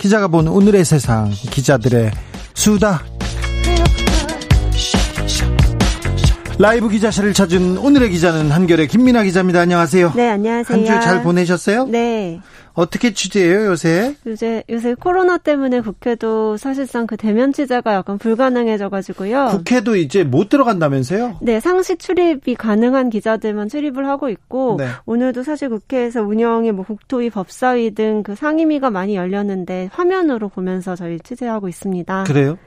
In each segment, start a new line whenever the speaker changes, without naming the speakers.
기자가 본 오늘의 세상, 기자들의 수다. 라이브 기자실을 찾은 오늘의 기자는 한결의 김민아 기자입니다. 안녕하세요.
네, 안녕하세요.
한 주 잘 보내셨어요?
네.
어떻게 취재해요, 요새?
요새, 요새 코로나 때문에 국회도 사실상 그 대면 취재가 약간 불가능해져가지고요.
국회도 이제 못 들어간다면서요?
네, 상시 출입이 가능한 기자들만 출입을 하고 있고, 네. 오늘도 사실 국회에서 운영이 뭐 국토위, 법사위 등 그 상임위가 많이 열렸는데 화면으로 보면서 저희 취재하고 있습니다.
그래요?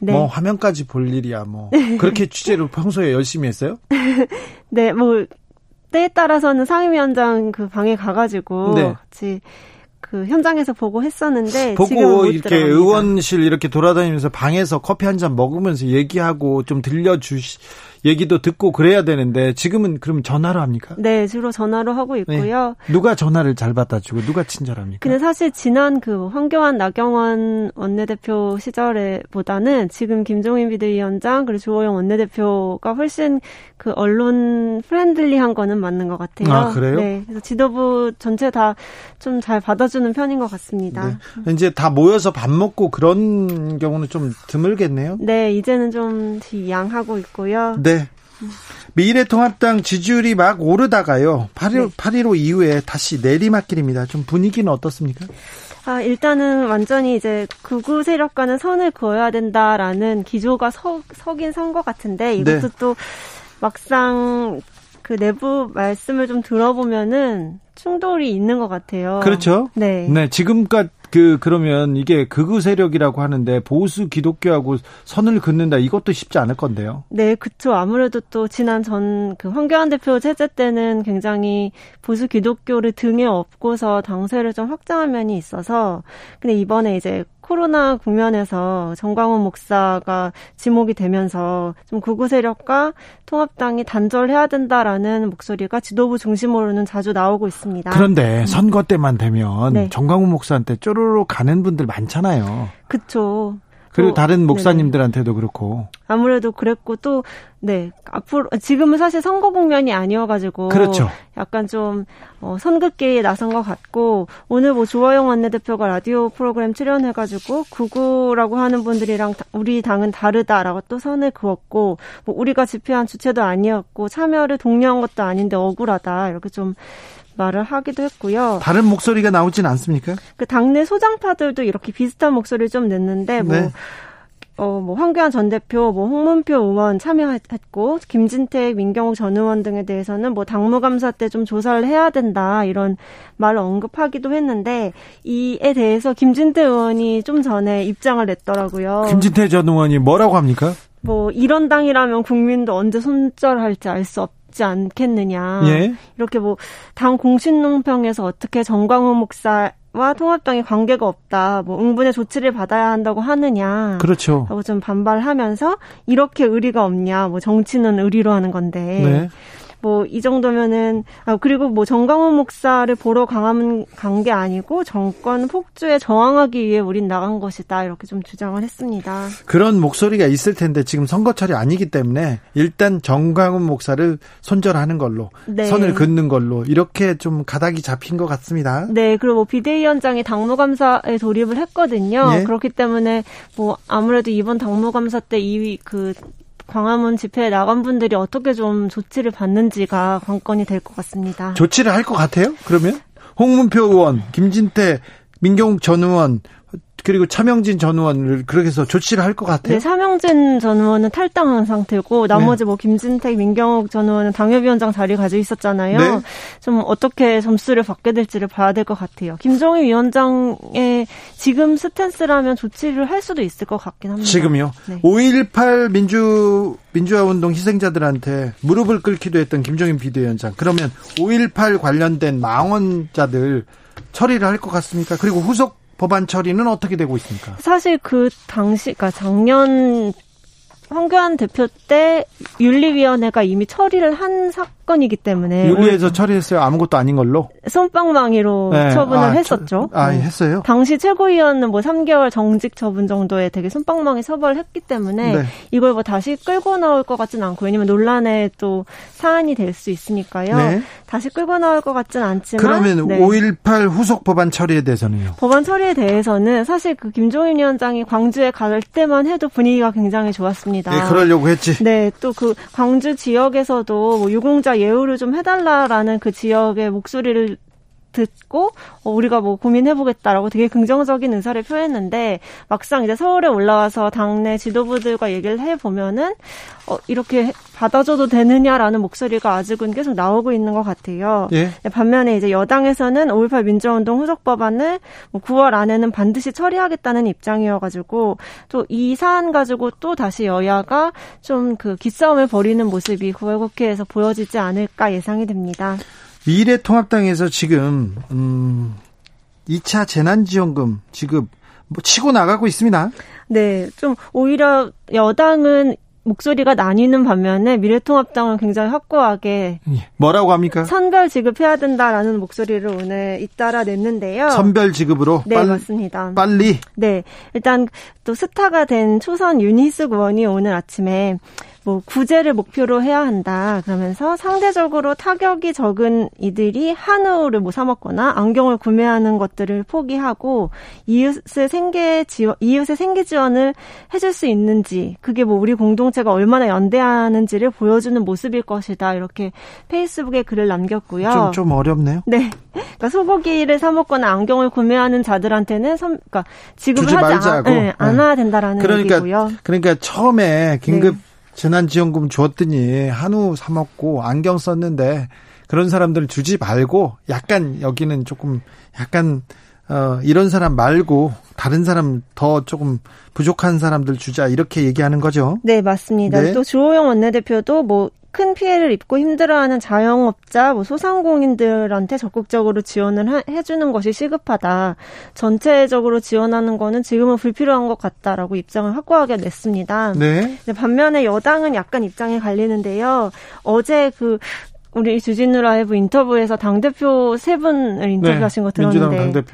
네. 뭐 화면까지 볼 일이야 뭐 그렇게 취재를 평소에 열심히 했어요?
네, 뭐 때에 따라서는 상임위원장 그 방에 가가지고 네. 같이 그 현장에서 보고 했었는데
보고 이렇게 들어갑니다. 의원실 이렇게 돌아다니면서 방에서 커피 한 잔 먹으면서 얘기하고 좀 들려주시 얘기도 듣고 그래야 되는데 지금은 그럼 전화로 합니까?
네, 주로 전화로 하고 있고요.
네. 누가 전화를 잘 받아주고 누가 친절합니까?
근데 사실 지난 그 황교안 나경원 원내대표 시절에보다는 지금 김종인 비대위원장 그리고 주호영 원내대표가 훨씬 그 언론 friendly한 거는 맞는 것 같아요.
아 그래요?
네, 그래서 지도부 전체 다 좀 잘 받아주는 편인 것 같습니다.
네. 이제 다 모여서 밥 먹고 그런 경우는 좀 드물겠네요.
네, 이제는 좀 지양하고 있고요.
네. 네. 미래통합당 지지율이 막 오르다가요. 8.15, 네. 8.15 이후에 다시 내리막길입니다. 좀 분위기는 어떻습니까?
아, 일단은 완전히 이제 극우 세력과는 선을 그어야 된다라는 기조가 서, 서긴 선 것 같은데 이것도 네. 또 막상 그 내부 말씀을 좀 들어보면은 충돌이 있는 것 같아요.
그렇죠.
네.
네. 지금까지 그 그러면 이게 극우 세력이라고 하는데 보수 기독교하고 선을 긋는다 이것도 쉽지 않을 건데요.
네, 그렇죠. 아무래도 또 지난 전 그 황교안 대표 체제 때는 굉장히 보수 기독교를 등에 업고서 당세를 좀 확장한 면이 있어서 근데 이번에 이제 코로나 국면에서 정광훈 목사가 지목이 되면서 좀 극우 세력과 통합당이 단절해야 된다라는 목소리가 지도부 중심으로는 자주 나오고 있습니다.
그런데 음. 선거 때만 되면 네. 정광훈 목사한테 쪼르르 가는 분들 많잖아요.
그렇죠.
그리고 또, 다른 목사님들한테도 네네. 그렇고.
아무래도 그랬고 또, 네. 앞으로, 지금은 사실 선거 국면이 아니어 가지고.
그렇죠.
약간 좀, 어, 선긋기에 나선 것 같고, 오늘 뭐 조화영 원내대표가 라디오 프로그램 출연해 가지고, 구구라고 하는 분들이랑 우리 당은 다르다라고 또 선을 그었고, 뭐 우리가 집회한 주체도 아니었고, 참여를 독려한 것도 아닌데 억울하다. 이렇게 좀, 말을 하기도 했고요.
다른 목소리가 나오진 않습니까?
그 당내 소장파들도 이렇게 비슷한 목소리를 좀 냈는데 뭐 네. 어, 뭐, 황교안 전 대표, 뭐, 홍문표 의원 참여했고, 김진태, 민경욱 전 의원 등에 대해서는 뭐, 당무감사 때 좀 조사를 해야 된다, 이런 말을 언급하기도 했는데, 이에 대해서 김진태 의원이 좀 전에 입장을 냈더라고요.
김진태 전 의원이 뭐라고 합니까?
뭐, 이런 당이라면 국민도 언제 손절할지 알 수 없다. 있지 않겠느냐.
예.
이렇게 뭐당 공신농평에서 어떻게 정광훈 목사 와 통합당이 관계가 없다. 뭐 응분의 조치를 받아야 한다고 하느냐.
그렇죠.
하고 좀 반발하면서 이렇게 의리가 없냐. 뭐 정치는 의리로 하는 건데.
네.
뭐 이 정도면은 아 그리고 뭐 정강훈 목사를 보러 강한 간게 아니고 정권 폭주에 저항하기 위해 우린 나간 것이다 이렇게 좀 주장을 했습니다.
그런 목소리가 있을 텐데 지금 선거철이 아니기 때문에 일단 정강훈 목사를 손절하는 걸로 네. 선을 긋는 걸로 이렇게 좀 가닥이 잡힌 것 같습니다.
네, 그리고 뭐 비대위원장이 당무감사에 돌입을 했거든요. 네. 그렇기 때문에 뭐 아무래도 이번 당무감사 때 이 그 광화문 집회에 나간 분들이 어떻게 좀 조치를 받는지가 관건이 될 것 같습니다.
조치를 할 것 같아요? 그러면 홍문표 의원, 김진태, 민경욱 전 의원 그리고 차명진 전 의원을 그렇게 해서 조치를 할 것 같아요.
네, 차명진 전 의원은 탈당한 상태고 나머지 네. 뭐 김진택, 민경욱 전 의원은 당협위원장 자리 가지고 있었잖아요. 네. 좀 어떻게 점수를 받게 될지를 봐야 될 것 같아요. 김종인 위원장의 지금 스탠스라면 조치를 할 수도 있을 것 같긴 합니다.
지금요? 네. 5.18 민주 민주화 운동 희생자들한테 무릎을 꿇기도 했던 김종인 비대위원장. 그러면 5.18 관련된 망언자들 처리를 할 것 같습니까? 그리고 후속 법안 처리는 어떻게 되고 있습니까?
사실 그 당시, 그러니까 작년 황교안 대표 때 윤리위원회가 이미 처리를 한 사건 이기 때문에
윤리에서 처리했어요. 아무것도 아닌 걸로
손방망이로 네. 처분을 아, 했었죠.
아 네. 했어요?
당시 최고위원은 뭐 3개월 정직 처분 정도에 되게 손방망이 처벌을 했기 때문에 네. 이걸 뭐 다시 끌고 나올 것 같지는 않고 왜냐면 논란의 또 사안이 될 수 있으니까요. 네. 다시 끌고 나올 것 같지는 않지만
그러면 네. 5.18 후속 법안 처리에 대해서는요?
법안 처리에 대해서는 사실 그 김종인 위원장이 광주에 갈 때만 해도 분위기가 굉장히 좋았습니다.
네, 그러려고 했지.
네, 또 그 광주 지역에서도 뭐 유공자 예우를 좀 해달라라는 그 지역의 목소리를 듣고 어, 우리가 뭐 고민해보겠다라고 되게 긍정적인 의사를 표했는데 막상 이제 서울에 올라와서 당내 지도부들과 얘기를 해보면은 어, 이렇게 받아줘도 되느냐라는 목소리가 아직은 계속 나오고 있는 것 같아요. 예. 반면에 이제 여당에서는 5.18 민주화운동 후속 법안을 뭐 9월 안에는 반드시 처리하겠다는 입장이어가지고 또 이 사안 가지고 또 다시 여야가 좀 그 기싸움을 벌이는 모습이 9월 국회에서 보여지지 않을까 예상이 됩니다.
미래통합당에서 지금 음 2차 재난지원금 지급 뭐 치고 나가고 있습니다.
네, 좀 오히려 여당은 목소리가 나뉘는 반면에 미래통합당은 굉장히 확고하게
예, 뭐라고 합니까?
선별 지급해야 된다라는 목소리를 오늘 잇따라 냈는데요.
선별 지급으로
네, 빨, 맞습니다.
빨리
네. 일단 또 스타가 된 초선 윤희숙 의원이 오늘 아침에 뭐 구제를 목표로 해야 한다. 그러면서 상대적으로 타격이 적은 이들이 한우를 뭐 사 먹거나 안경을 구매하는 것들을 포기하고 이웃의 생계 지원 이웃의 생계 지원을 해줄 수 있는지 그게 뭐 우리 공동체가 얼마나 연대하는지를 보여주는 모습일 것이다. 이렇게 페이스북에 글을 남겼고요.
좀, 좀 어렵네요.
네. 그러니까 소고기를 사 먹거나 안경을 구매하는 자들한테는 선, 그러니까 지급을 하지 않, 네, 않아야 된다라는
그러니까,
얘기고요.
그러니까 처음에 긴급 네. 재난지원금 줬더니 한우 사 먹고 안경 썼는데 그런 사람들 주지 말고 약간 여기는 조금 약간 어 이런 사람 말고 다른 사람 더 조금 부족한 사람들 주자 이렇게 얘기하는 거죠.
네, 맞습니다. 네. 또 주호영 원내대표도 뭐 큰 피해를 입고 힘들어하는 자영업자, 뭐 소상공인들한테 적극적으로 지원을 하, 해주는 것이 시급하다. 전체적으로 지원하는 거는 지금은 불필요한 것 같다라고 입장을 확고하게 냈습니다. 네. 반면에 여당은 약간 입장이 갈리는데요. 어제 그 우리 주진우 라이브 인터뷰에서 당대표 세 분을 인터뷰하신 네, 거 들었는데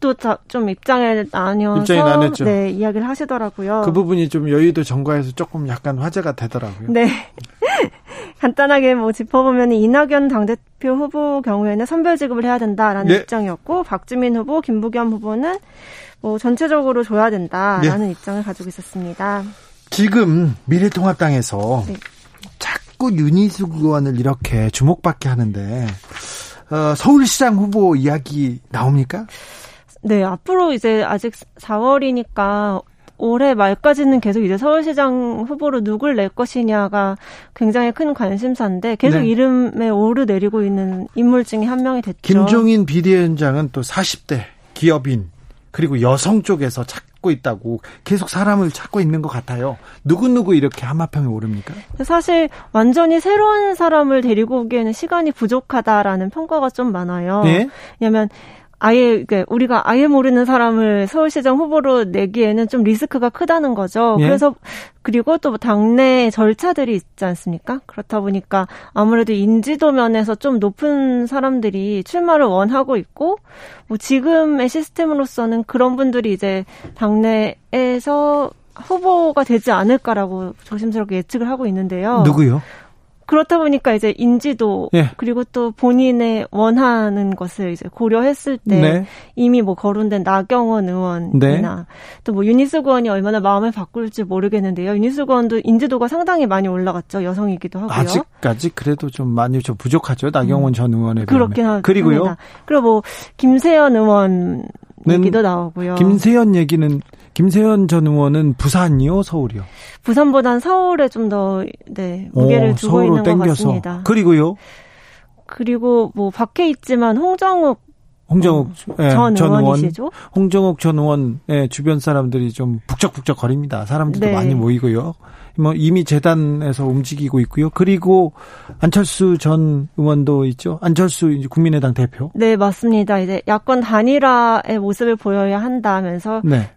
또좀 입장을 나뉘어서 입장이 나눴죠. 네, 이야기를 하시더라고요.
그 부분이 좀 여의도 정가에서 조금 약간 화제가 되더라고요.
네. 간단하게 뭐 짚어보면 이낙연 당대표 후보 경우에는 선별 지급을 해야 된다라는 네. 입장이었고 박주민 후보, 김부겸 후보는 뭐 전체적으로 줘야 된다라는 네. 입장을 가지고 있었습니다.
지금 미래통합당에서 네. 자꾸 윤희숙 의원을 이렇게 주목받게 하는데 어, 서울시장 후보 이야기 나옵니까?
네, 앞으로 이제 아직 4월이니까 올해 말까지는 계속 이제 서울시장 후보로 누굴 낼 것이냐가 굉장히 큰 관심사인데 계속 네. 이름에 오르내리고 있는 인물 중에 한 명이 됐죠.
김종인 비대위원장은 또 40대 기업인 그리고 여성 쪽에서 찾고 있다고 계속 사람을 찾고 있는 것 같아요. 누구누구 이렇게 한마평에 오릅니까?
사실 완전히 새로운 사람을 데리고 오기에는 시간이 부족하다라는 평가가 좀 많아요. 네? 왜냐하면 아예 그러니까 우리가 아예 모르는 사람을 서울시장 후보로 내기에는 좀 리스크가 크다는 거죠. 예? 그래서 그리고 또 당내 절차들이 있지 않습니까? 그렇다 보니까 아무래도 인지도 면에서 좀 높은 사람들이 출마를 원하고 있고 뭐 지금의 시스템으로서는 그런 분들이 이제 당내에서 후보가 되지 않을까라고 조심스럽게 예측을 하고 있는데요.
누구요?
그렇다 보니까 이제 인지도 예. 그리고 또 본인의 원하는 것을 이제 고려했을 때 네. 이미 뭐 거론된 나경원 의원이나 네. 또뭐 윤희숙 의원이 얼마나 마음을 바꿀지 모르겠는데요. 윤희숙 의원도 인지도가 상당히 많이 올라갔죠. 여성이기도 하고요.
아직까지 그래도 좀 많이 좀 부족하죠. 나경원 음. 전 의원에 비하면.
그렇긴 하죠. 그리고요. 그리고 뭐 김세연 의원 얘기도 나오고요.
김세연 얘기는 김세현 전 의원은 부산이요, 서울이요?
부산보단 서울에 좀 더 네, 무게를 오, 두고 있는 땡겨서. 것 같습니다.
그리고요?
그리고 뭐 밖에 있지만 홍정욱
홍정욱
어, 예, 전, 전 의원이시죠?
홍정욱 전 의원의 주변 사람들이 좀 북적북적 거립니다. 사람들도 네. 많이 모이고요. 뭐 이미 재단에서 움직이고 있고요. 그리고 안철수 전 의원도 있죠. 안철수 이제 국민의당 대표.
네, 맞습니다. 이제 야권 단일화의 모습을 보여야 한다면서 네.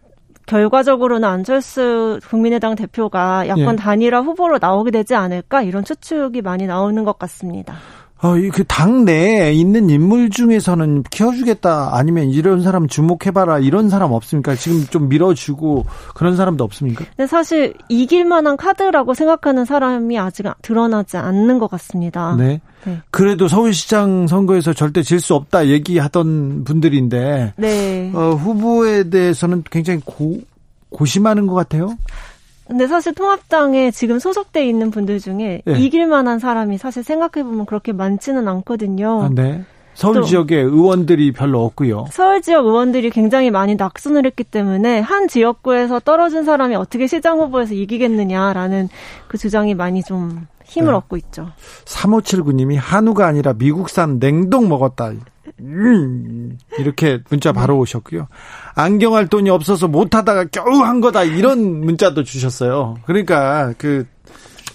결과적으로는 안철수 국민의당 대표가 야권 예. 단일화 후보로 나오게 되지 않을까 이런 추측이 많이 나오는 것 같습니다.
어, 그 당내에 있는 인물 중에서는 키워주겠다 아니면 이런 사람 주목해봐라 이런 사람 없습니까? 지금 좀 밀어주고 그런 사람도 없습니까?
근데 사실 이길 만한 카드라고 생각하는 사람이 아직 드러나지 않는 것 같습니다.
네. 네. 그래도 서울시장 선거에서 절대 질 수 없다 얘기하던 분들인데 네. 어, 후보에 대해서는 굉장히 고, 고심하는 것 같아요.
근데 사실 통합당에 지금 소속돼 있는 분들 중에 네. 이길 만한 사람이 사실 생각해 보면 그렇게 많지는 않거든요.
아, 네. 서울 지역에 의원들이 별로 없고요.
서울 지역 의원들이 굉장히 많이 낙선을 했기 때문에 한 지역구에서 떨어진 사람이 어떻게 시장 후보에서 이기겠느냐라는 그 주장이 많이 좀 힘을 네. 얻고 있죠.
3579님이 한우가 아니라 미국산 냉동 먹었다. 음, 이렇게 문자 바로 네. 오셨고요. 안경할 돈이 없어서 못하다가 겨우 한 거다 이런 문자도 주셨어요. 그러니까 그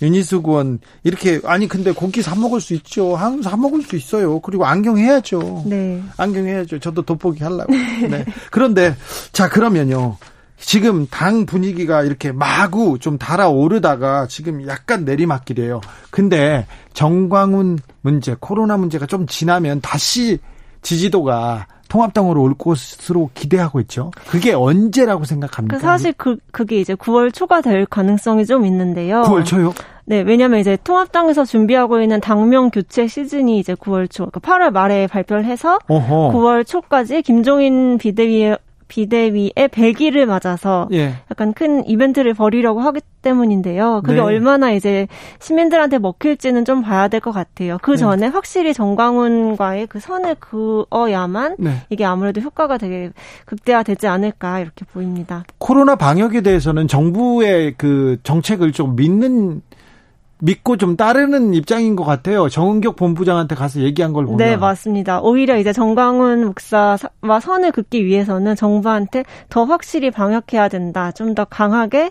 윤희수 구원 이렇게 아니 근데 고기 사 먹을 수 있죠. 사 먹을 수 있어요. 그리고 안경 해야죠. 네. 안경 해야죠. 저도 돋보기 하려고. 네. 그런데 자 그러면요. 지금 당 분위기가 이렇게 마구 좀 달아오르다가 지금 약간 내리막길이에요. 근데 정광훈 문제, 코로나 문제가 좀 지나면 다시 지지도가 통합당으로 올 것으로 기대하고 있죠. 그게 언제라고 생각합니까?
그 사실 그 그게 이제 9월 초가 될 가능성이 좀 있는데요.
9월 초요?
네, 왜냐면 이제 통합당에서 준비하고 있는 당명 교체 시즌이 이제 9월 초, 그러니까 8월 말에 발표를 해서 어허. 9월 초까지 김종인 비대위의 비대위의 100일을 맞아서 예. 약간 큰 이벤트를 벌이려고 하기 때문인데요. 그게 네. 얼마나 이제 시민들한테 먹힐지는 좀 봐야 될 것 같아요. 그 네. 전에 네. 확실히 정광훈과의 그 선을 그어야만 네. 이게 아무래도 효과가 되게 극대화되지 않을까 이렇게 보입니다.
코로나 방역에 대해서는 정부의 그 정책을 좀 믿는 믿고 좀 따르는 입장인 것 같아요. 정은격 본부장한테 가서 얘기한 걸 보면.
네, 맞습니다. 오히려 이제 정광훈 목사와 선을 긋기 위해서는 정부한테 더 확실히 방역해야 된다. 좀 더 강하게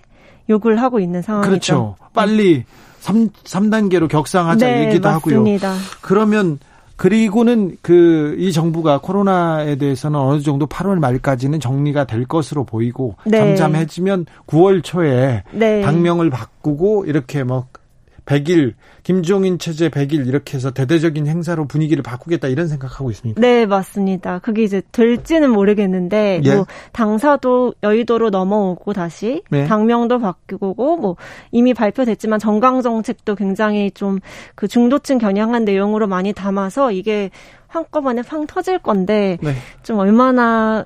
요구를 하고 있는 상황이죠.
그렇죠. 빨리 3, 3단계로 격상하자 네, 얘기도 맞습니다. 하고요. 그러면 그리고는 그 이 정부가 코로나에 대해서는 어느 정도 8월 말까지는 정리가 될 것으로 보이고 네. 잠잠해지면 9월 초에 네. 당명을 바꾸고 이렇게 뭐 100일 김종인 체제 100일 이렇게 해서 대대적인 행사로 분위기를 바꾸겠다 이런 생각하고 있습니다.
네, 맞습니다. 그게 이제 될지는 모르겠는데 예. 뭐 당사도 여의도로 넘어오고 다시 네. 당명도 바뀌고 뭐 이미 발표됐지만 정강 정책도 굉장히 좀 그 중도층 겨냥한 내용으로 많이 담아서 이게 한꺼번에 팡 터질 건데 네. 좀 얼마나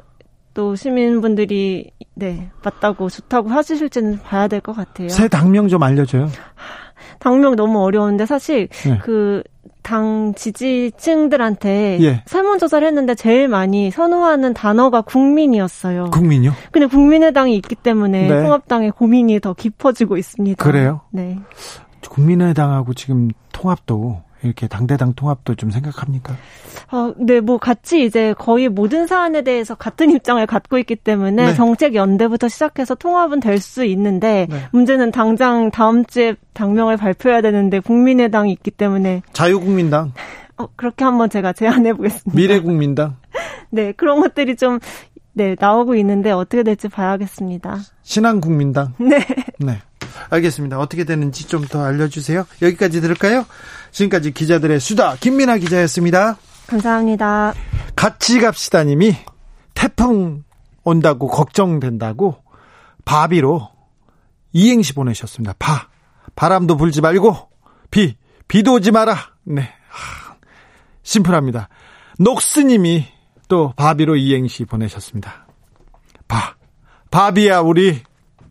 또 시민분들이 네 맞다고 좋다고 하실지는 봐야 될 것 같아요.
새 당명 좀 알려줘요.
당명 너무 어려운데 사실 네. 그당 지지층들한테 예. 설문조사를 했는데 제일 많이 선호하는 단어가 국민이었어요.
국민요?
근데 국민의당이 있기 때문에 네. 통합당의 고민이 더 깊어지고 있습니다.
그래요? 네. 국민의당하고 지금 통합도 이렇게 당대당 통합도 좀 생각합니까?
어, 네, 뭐 같이 이제 거의 모든 사안에 대해서 같은 입장을 갖고 있기 때문에 네. 정책 연대부터 시작해서 통합은 될 수 있는데 네. 문제는 당장 다음 주에 당명을 발표해야 되는데 국민의당이 있기 때문에
자유국민당
어, 그렇게 한번 제가 제안해 보겠습니다.
미래국민당
네, 그런 것들이 좀 네, 나오고 있는데 어떻게 될지 봐야겠습니다.
신한국민당
네.
네. 알겠습니다. 어떻게 되는지 좀 더 알려주세요. 여기까지 들을까요? 지금까지 기자들의 수다 김민아 기자였습니다.
감사합니다.
같이 갑시다님이 태풍 온다고 걱정된다고 바비로 이행시 보내셨습니다. 바 바람도 불지 말고 비 비도 오지 마라. 네 하, 심플합니다. 녹스님이 또 바비로 이행시 보내셨습니다. 바 바비야 우리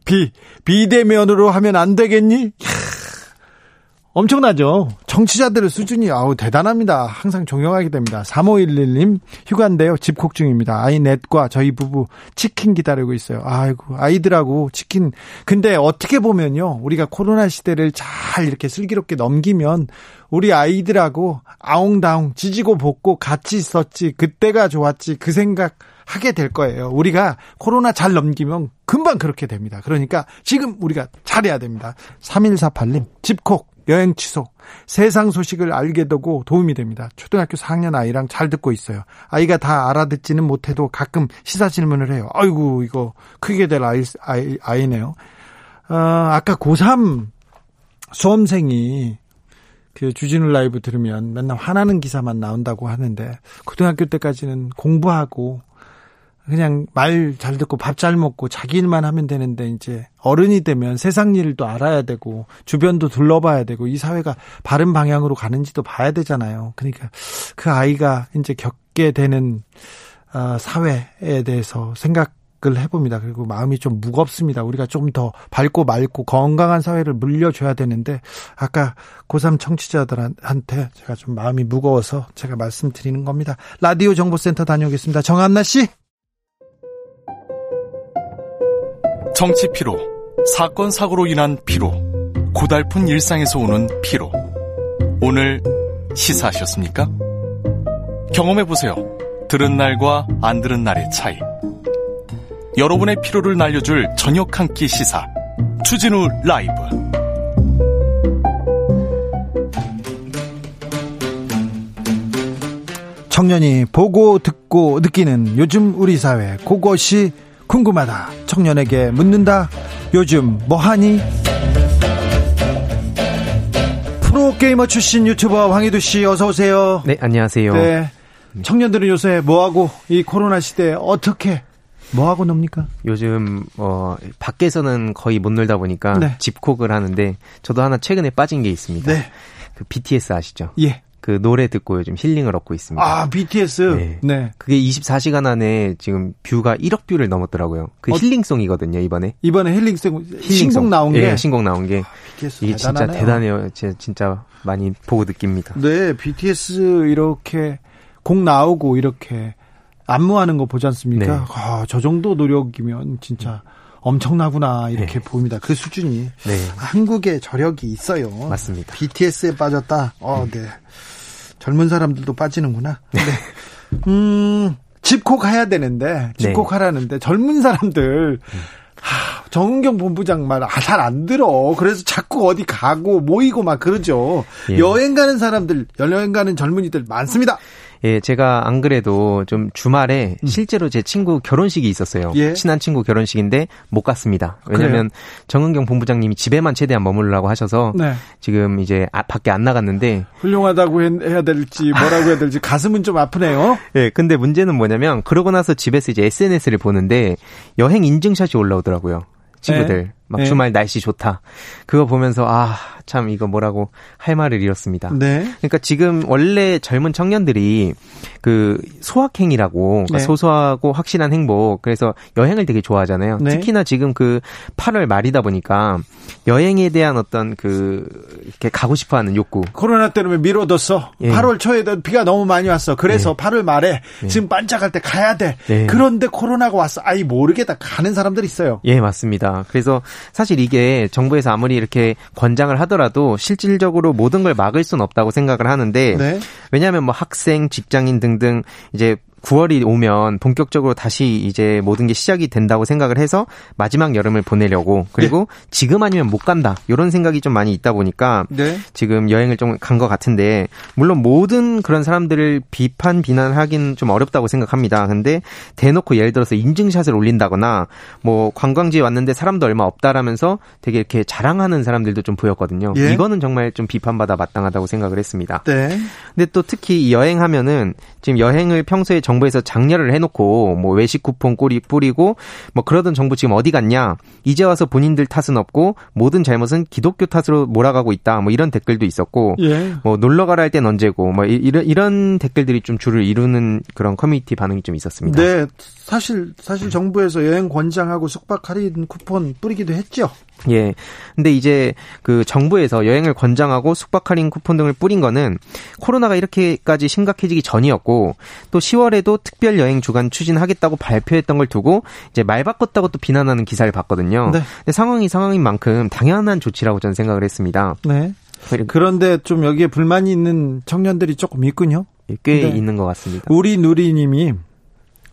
비 비대면으로 하면 안 되겠니? 엄청나죠. 정치자들의 수준이 아우 대단합니다. 항상 존경하게 됩니다. 3511님 휴가인데요. 집콕 중입니다. 아이 넷과 저희 부부 치킨 기다리고 있어요. 아이고 아이들하고 치킨. 근데 어떻게 보면요. 우리가 코로나 시대를 잘 이렇게 슬기롭게 넘기면 우리 아이들하고 아웅다웅 지지고 볶고 같이 있었지. 그때가 좋았지. 그 생각 하게 될 거예요. 우리가 코로나 잘 넘기면 금방 그렇게 됩니다. 그러니까 지금 우리가 잘해야 됩니다. 3148님 집콕 여행 취소. 세상 소식을 알게 되고 도움이 됩니다. 초등학교 4학년 아이랑 잘 듣고 있어요. 아이가 다 알아듣지는 못해도 가끔 시사 질문을 해요. 아이고, 이거 크게 될 아이, 아이, 아이네요. 어, 아까 고3 수험생이 그 주진우 라이브 들으면 맨날 화나는 기사만 나온다고 하는데 고등학교 때까지는 공부하고 그냥 말 잘 듣고 밥 잘 먹고 자기 일만 하면 되는데 이제 어른이 되면 세상 일도 알아야 되고 주변도 둘러봐야 되고 이 사회가 바른 방향으로 가는지도 봐야 되잖아요. 그러니까 그 아이가 이제 겪게 되는 어, 사회에 대해서 생각을 해봅니다. 그리고 마음이 좀 무겁습니다. 우리가 좀 더 밝고 맑고 건강한 사회를 물려줘야 되는데 아까 고3 청취자들한테 제가 좀 마음이 무거워서 제가 말씀드리는 겁니다. 라디오 정보센터 다녀오겠습니다. 정한나 씨.
정치 피로, 사건 사고로 인한 피로, 고달픈 일상에서 오는 피로. 오늘 시사하셨습니까? 경험해 보세요. 들은 날과 안 들은 날의 차이. 여러분의 피로를 날려줄 저녁 한 끼 시사. 추진우 라이브.
청년이 보고 듣고 느끼는 요즘 우리 사회 그것이 궁금하다. 청년에게 묻는다. 요즘 뭐하니? 프로게이머 출신 유튜버 황희두 씨 어서 오세요.
네, 안녕하세요. 네.
청년들은 요새 뭐하고 이 코로나 시대에 어떻게 뭐하고 놉니까?
요즘 어 밖에서는 거의 못 놀다 보니까 네. 집콕을 하는데 저도 하나 최근에 빠진 게 있습니다. 네. 그 BTS 아시죠?
예.
그 노래 듣고 요즘 힐링을 얻고 있습니다.
아, BTS? 네. 네.
그게 24시간 안에 지금 뷰가 1억 view를 넘었더라고요. 그 어, 힐링송이거든요, 이번에.
이번에 힐링송, 힐링송. 신곡 나온 게?
네, 신곡 나온 게.
BTS
이게 대단하네요. 진짜 대단해요. 제가 진짜 많이 보고 느낍니다.
네, BTS 이렇게 곡 나오고 이렇게 안무하는 거 보지 않습니까? 네. 아, 저 정도 노력이면 진짜 엄청나구나 이렇게 네. 보입니다. 그 수준이 네. 한국의 저력이 있어요.
맞습니다.
BTS에 빠졌다. 어, 네. 젊은 사람들도 빠지는구나. 네. 음, 집콕 해야 되는데, 집콕하라는데, 젊은 사람들, 하, 정은경 본부장 말, 아, 잘 안 들어. 그래서 자꾸 어디 가고 모이고 막 그러죠. 예. 여행 가는 사람들, 여행 가는 젊은이들 많습니다.
예, 제가 안 그래도 좀 주말에 음. 실제로 제 친구 결혼식이 있었어요. 예. 친한 친구 결혼식인데 못 갔습니다. 왜냐면 정은경 본부장님이 집에만 최대한 머물라고 하셔서 네. 지금 이제 아, 밖에 안 나갔는데
훌륭하다고 해 야 될지 뭐라고 해야 될지 가슴은 좀 아프네요.
예, 근데 문제는 뭐냐면 그러고 나서 집에서 이제 SNS를 보는데 여행 인증샷이 올라오더라고요. 친구들. 네. 막 네. 주말 날씨 좋다. 그거 보면서 아, 참 이거 뭐라고 할 말을 잃었습니다. 네. 그러니까 지금 원래 젊은 청년들이 그 소확행이라고 그러니까 네. 소소하고 확실한 행복 그래서 여행을 되게 좋아하잖아요. 네. 특히나 지금 그 8월 말이다 보니까 여행에 대한 어떤 그 이렇게 가고 싶어하는 욕구.
코로나 때문에 미뤄뒀어. 예. 8월 초에 비가 너무 많이 왔어. 그래서 네. 8월 말에 네. 지금 반짝할 때 가야 돼. 네. 그런데 코로나가 왔어. 아이 모르겠다 가는 사람들 있어요.
예, 맞습니다. 그래서 사실 이게 정부에서 아무리 이렇게 권장을 하더라도 실질적으로 모든 걸 막을 수는 없다고 생각을 하는데 네. 왜냐하면 뭐 학생, 직장인 등등 이제 9월이 오면 본격적으로 다시 이제 모든 게 시작이 된다고 생각을 해서 마지막 여름을 보내려고 그리고 네. 지금 아니면 못 간다 이런 생각이 좀 많이 있다 보니까 네. 지금 여행을 좀 간 것 같은데 물론 모든 그런 사람들을 비판 비난하기는 좀 어렵다고 생각합니다. 근데 대놓고 예를 들어서 인증샷을 올린다거나 뭐 관광지에 왔는데 사람도 얼마 없다라면서 되게 이렇게 자랑하는 사람들도 좀 보였거든요. 예. 이거는 정말 좀 비판받아 마땅하다고 생각을 했습니다. 네. 근데 또 특히 여행하면은 지금 여행을 평소에 정부에서 장려를 해놓고 뭐 외식 쿠폰 꼬리 뿌리고 뭐 그러던 정부 지금 어디 갔냐? 이제 와서 본인들 탓은 없고 모든 잘못은 기독교 탓으로 몰아가고 있다. 뭐 이런 댓글도 있었고 예. 뭐 놀러 가라 할 땐 언제고 뭐 이런 이런 댓글들이 좀 줄을 이루는 그런 커뮤니티 반응이 좀 있었습니다.
네, 사실 사실 정부에서 여행 권장하고 숙박 할인 쿠폰 뿌리기도 했죠.
예. 근데 이제 그 정부에서 여행을 권장하고 숙박 할인 쿠폰 등을 뿌린 거는 코로나가 이렇게까지 심각해지기 전이었고 또 10월에 도 특별 여행 주간 추진하겠다고 발표했던 걸 두고 이제 말 바꿨다고 또 비난하는 기사를 봤거든요. 네. 근데 상황이 상황인 만큼 당연한 조치라고 저는 생각을 했습니다.
네. 그런데 좀 여기에 불만이 있는 청년들이 조금 있군요.
꽤 있는 것 같습니다.
우리 누리님이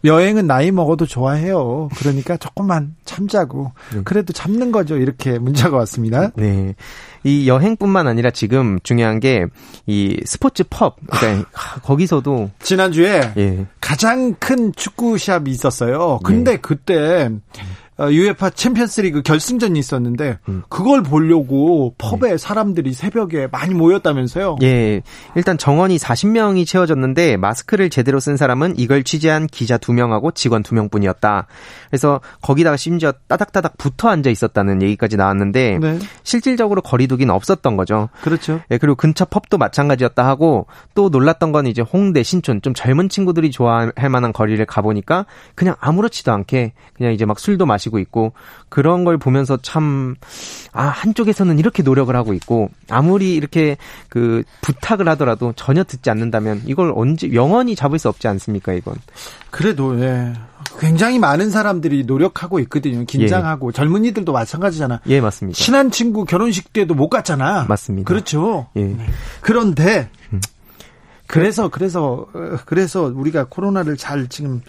여행은 나이 먹어도 좋아해요. 그러니까 조금만 참자고 네. 그래도 참는 거죠. 이렇게 문자가 왔습니다.
네. 이 여행뿐만 아니라 지금 중요한 게 이 스포츠 펍. 그러니까 아, 거기서도
지난주에 예. 가장 큰 축구샵이 있었어요. 근데 네. 그때 어, 유에파 챔피언스리그 결승전이 있었는데 음. 그걸 보려고 펍에 네. 사람들이 새벽에 많이 모였다면서요?
예. 일단 정원이 40명이 채워졌는데 마스크를 제대로 쓴 사람은 이걸 취재한 기자 2명하고 직원 2명뿐이었다. 그래서 거기다가 심지어 따닥따닥 붙어 앉아 있었다는 얘기까지 나왔는데 네. 실질적으로 거리두기는 없었던 거죠.
그렇죠.
예, 그리고 근처 펍도 마찬가지였다 하고 또 놀랐던 건 이제 홍대, 신촌 좀 젊은 친구들이 좋아할 만한 거리를 가보니까 그냥 아무렇지도 않게 그냥 이제 막 술도 마시고 마시고 있고 그런 걸 보면서 참 아, 한쪽에서는 이렇게 노력을 하고 있고 아무리 이렇게 그 부탁을 하더라도 전혀 듣지 않는다면 이걸 언제 영원히 잡을 수 없지 않습니까, 이건.
그래도 예. 굉장히 많은 사람들이 노력하고 있거든요. 긴장하고 예. 젊은이들도 마찬가지잖아.
예, 맞습니다.
친한 친구 결혼식 때도 못 갔잖아.
맞습니다.
그렇죠. 예. 네. 그런데 음. 그래서 그래서 그래서 우리가 코로나를 잘 지금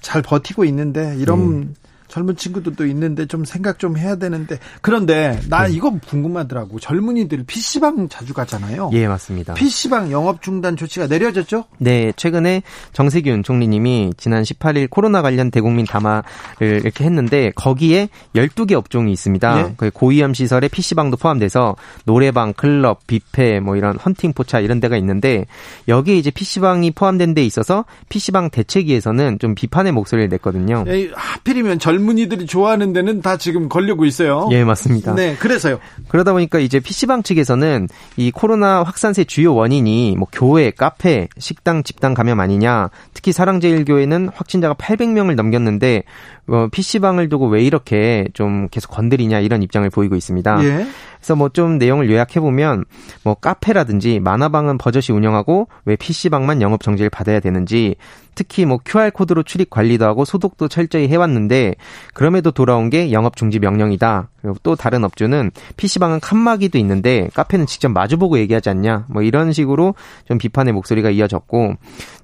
잘 버티고 있는데 이런 음. 젊은 친구들도 있는데 좀 생각 좀 해야 되는데 그런데 나 네. 이거 궁금하더라고 젊은이들 PC방 자주 가잖아요.
예 맞습니다.
PC방 영업 중단 조치가 내려졌죠?
네 최근에 정세균 총리님이 지난 18일 코로나 관련 대국민 담화를 이렇게 했는데 거기에 12개 업종이 있습니다. 예? 그 고위험 시설에 PC방도 포함돼서 노래방, 클럽, 뷔페 뭐 이런 헌팅 포차 이런 데가 있는데 여기에 이제 PC방이 포함된 데 있어서 PC방 대책위에서는 좀 비판의 목소리를 냈거든요.
에이, 하필이면 젊 젊은이들이 좋아하는 데는 다 지금 걸리고 있어요.
예, 맞습니다.
네, 그래서요.
그러다 보니까 이제 PC방 측에서는 이 코로나 확산세 주요 원인이 뭐 교회, 카페, 식당, 집단 감염 아니냐. 특히 사랑제일교회는 확진자가 800명을 넘겼는데 어, PC방을 두고 왜 이렇게 좀 계속 건드리냐 이런 입장을 보이고 있습니다. 예. 그래서 뭐 좀 내용을 요약해 보면 뭐 카페라든지 만화방은 버젓이 운영하고 왜 PC방만 영업 정지를 받아야 되는지 특히 뭐 QR 코드로 출입 관리도 하고 소독도 철저히 해왔는데 그럼에도 돌아온 게 영업 중지 명령이다. 그리고 또 다른 업주는 PC방은 칸막이도 있는데 카페는 직접 마주보고 얘기하지 않냐. 뭐 이런 식으로 좀 비판의 목소리가 이어졌고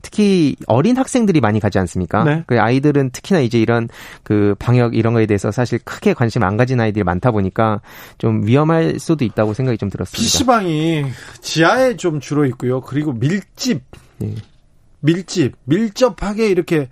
특히 어린 학생들이 많이 가지 않습니까? 네. 그 아이들은 특히나 이제 이런 그 방역 이런 거에 대해서 사실 크게 관심 안 가진 아이들이 많다 보니까 좀 위험할 수도 있다고 생각이 좀 들었습니다.
PC방이 지하에 좀 주로 있고요. 그리고 밀집. 네. 밀집, 밀접하게 이렇게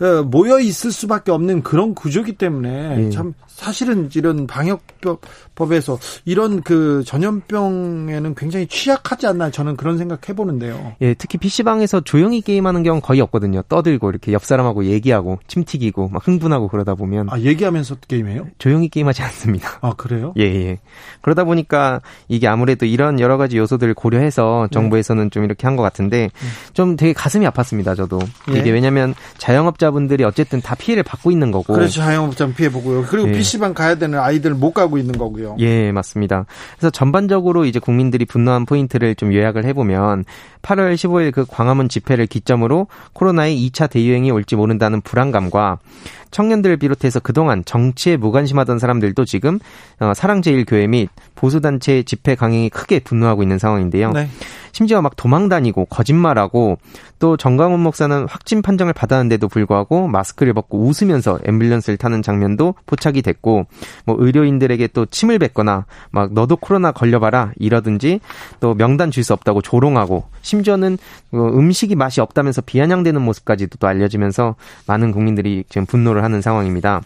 어, 모여 있을 수밖에 없는 그런 구조기 때문에 네. 참 사실은 이런 방역법에서 이런 그 전염병에는 굉장히 취약하지 않나 저는 그런 생각 해보는데요.
예, 특히 PC방에서 조용히 게임하는 경우 거의 없거든요. 떠들고 이렇게 옆 사람하고 얘기하고 침 튀기고 막 흥분하고 그러다 보면.
아, 얘기하면서 게임해요?
조용히 게임하지 않습니다.
아, 그래요?
예, 예. 그러다 보니까 이게 아무래도 이런 여러 가지 요소들을 고려해서 네. 정부에서는 네. 좀 이렇게 한 것 같은데 네. 좀 되게 가슴이 아팠습니다, 저도. 예. 이게 왜냐면 자영업자분들이 어쨌든 다 피해를 받고 있는 거고.
그렇죠. 자영업자 피해 보고요. 그리고 예. PC 방 가야 되는 아이들 못 가고 있는 거고요.
예, 맞습니다. 그래서 전반적으로 이제 국민들이 분노한 포인트를 좀 요약을 해보면 8월 15일 그 광화문 집회를 기점으로 코로나의 2차 대유행이 올지 모른다는 불안감과 청년들을 비롯해서 그동안 정치에 무관심하던 사람들도 지금 어, 사랑제일교회 및 보수단체 집회 강행이 크게 분노하고 있는 상황인데요. 네. 심지어 막 도망 다니고 거짓말하고 또 정광훈 목사는 확진 판정을 받았는데도 불구하고 마스크를 벗고 웃으면서 앰뷸런스를 타는 장면도 포착이 됐고 뭐 의료인들에게 또 침을 뱉거나 막 너도 코로나 걸려봐라 이러든지 또 명단 줄 수 없다고 조롱하고 심지어는 어, 음식이 맛이 없다면서 비아냥대는 모습까지도 또 알려지면서 많은 국민들이 지금 분노를 하는 상황입니다.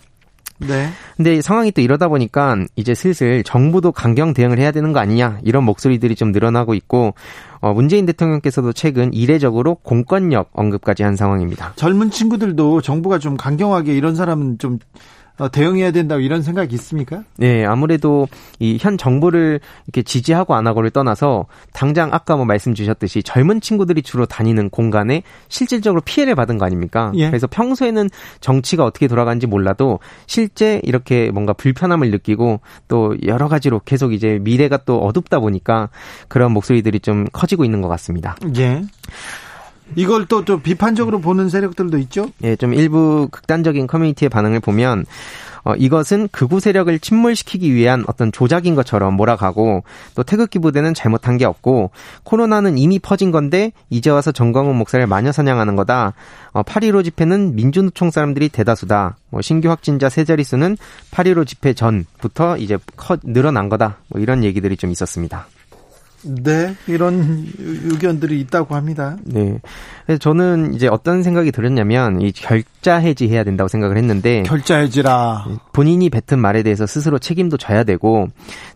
네. 근데 상황이 또 이러다 보니까 이제 슬슬 정부도 강경 대응을 해야 되는 거 아니냐 이런 목소리들이 좀 늘어나고 있고 어, 문재인 대통령께서도 최근 이례적으로 공권력 언급까지 한 상황입니다.
젊은 친구들도 정부가 좀 강경하게 이런 사람은 좀 어, 대응해야 된다고 이런 생각이 있습니까?
네, 아무래도 이 현 정부를 이렇게 지지하고 안 하고를 떠나서 당장 아까 뭐 말씀 주셨듯이 젊은 친구들이 주로 다니는 공간에 실질적으로 피해를 받은 거 아닙니까? 예. 그래서 평소에는 정치가 어떻게 돌아가는지 몰라도 실제 이렇게 뭔가 불편함을 느끼고 또 여러 가지로 계속 이제 미래가 또 어둡다 보니까 그런 목소리들이 좀 커지고 있는 것 같습니다.
예. 이걸 또 좀 비판적으로 보는 세력들도 있죠?
예, 좀 일부 극단적인 커뮤니티의 반응을 보면 어, 이것은 극우 세력을 침몰시키기 위한 어떤 조작인 것처럼 몰아가고 또 태극기 부대는 잘못한 게 없고 코로나는 이미 퍼진 건데 이제 와서 정광훈 목사를 마녀 사냥하는 거다. 어, 8.15 집회는 민주노총 사람들이 대다수다. 뭐 신규 확진자 세 자릿수는 8.15 집회 전부터 이제 커, 늘어난 거다. 뭐 이런 얘기들이 좀 있었습니다.
네, 이런 의견들이 있다고 합니다.
네. 그래서 저는 이제 어떤 생각이 들었냐면 이 결자 해지해야 된다고 생각을 했는데
결자 해지라
본인이 뱉은 말에 대해서 스스로 책임도 져야 되고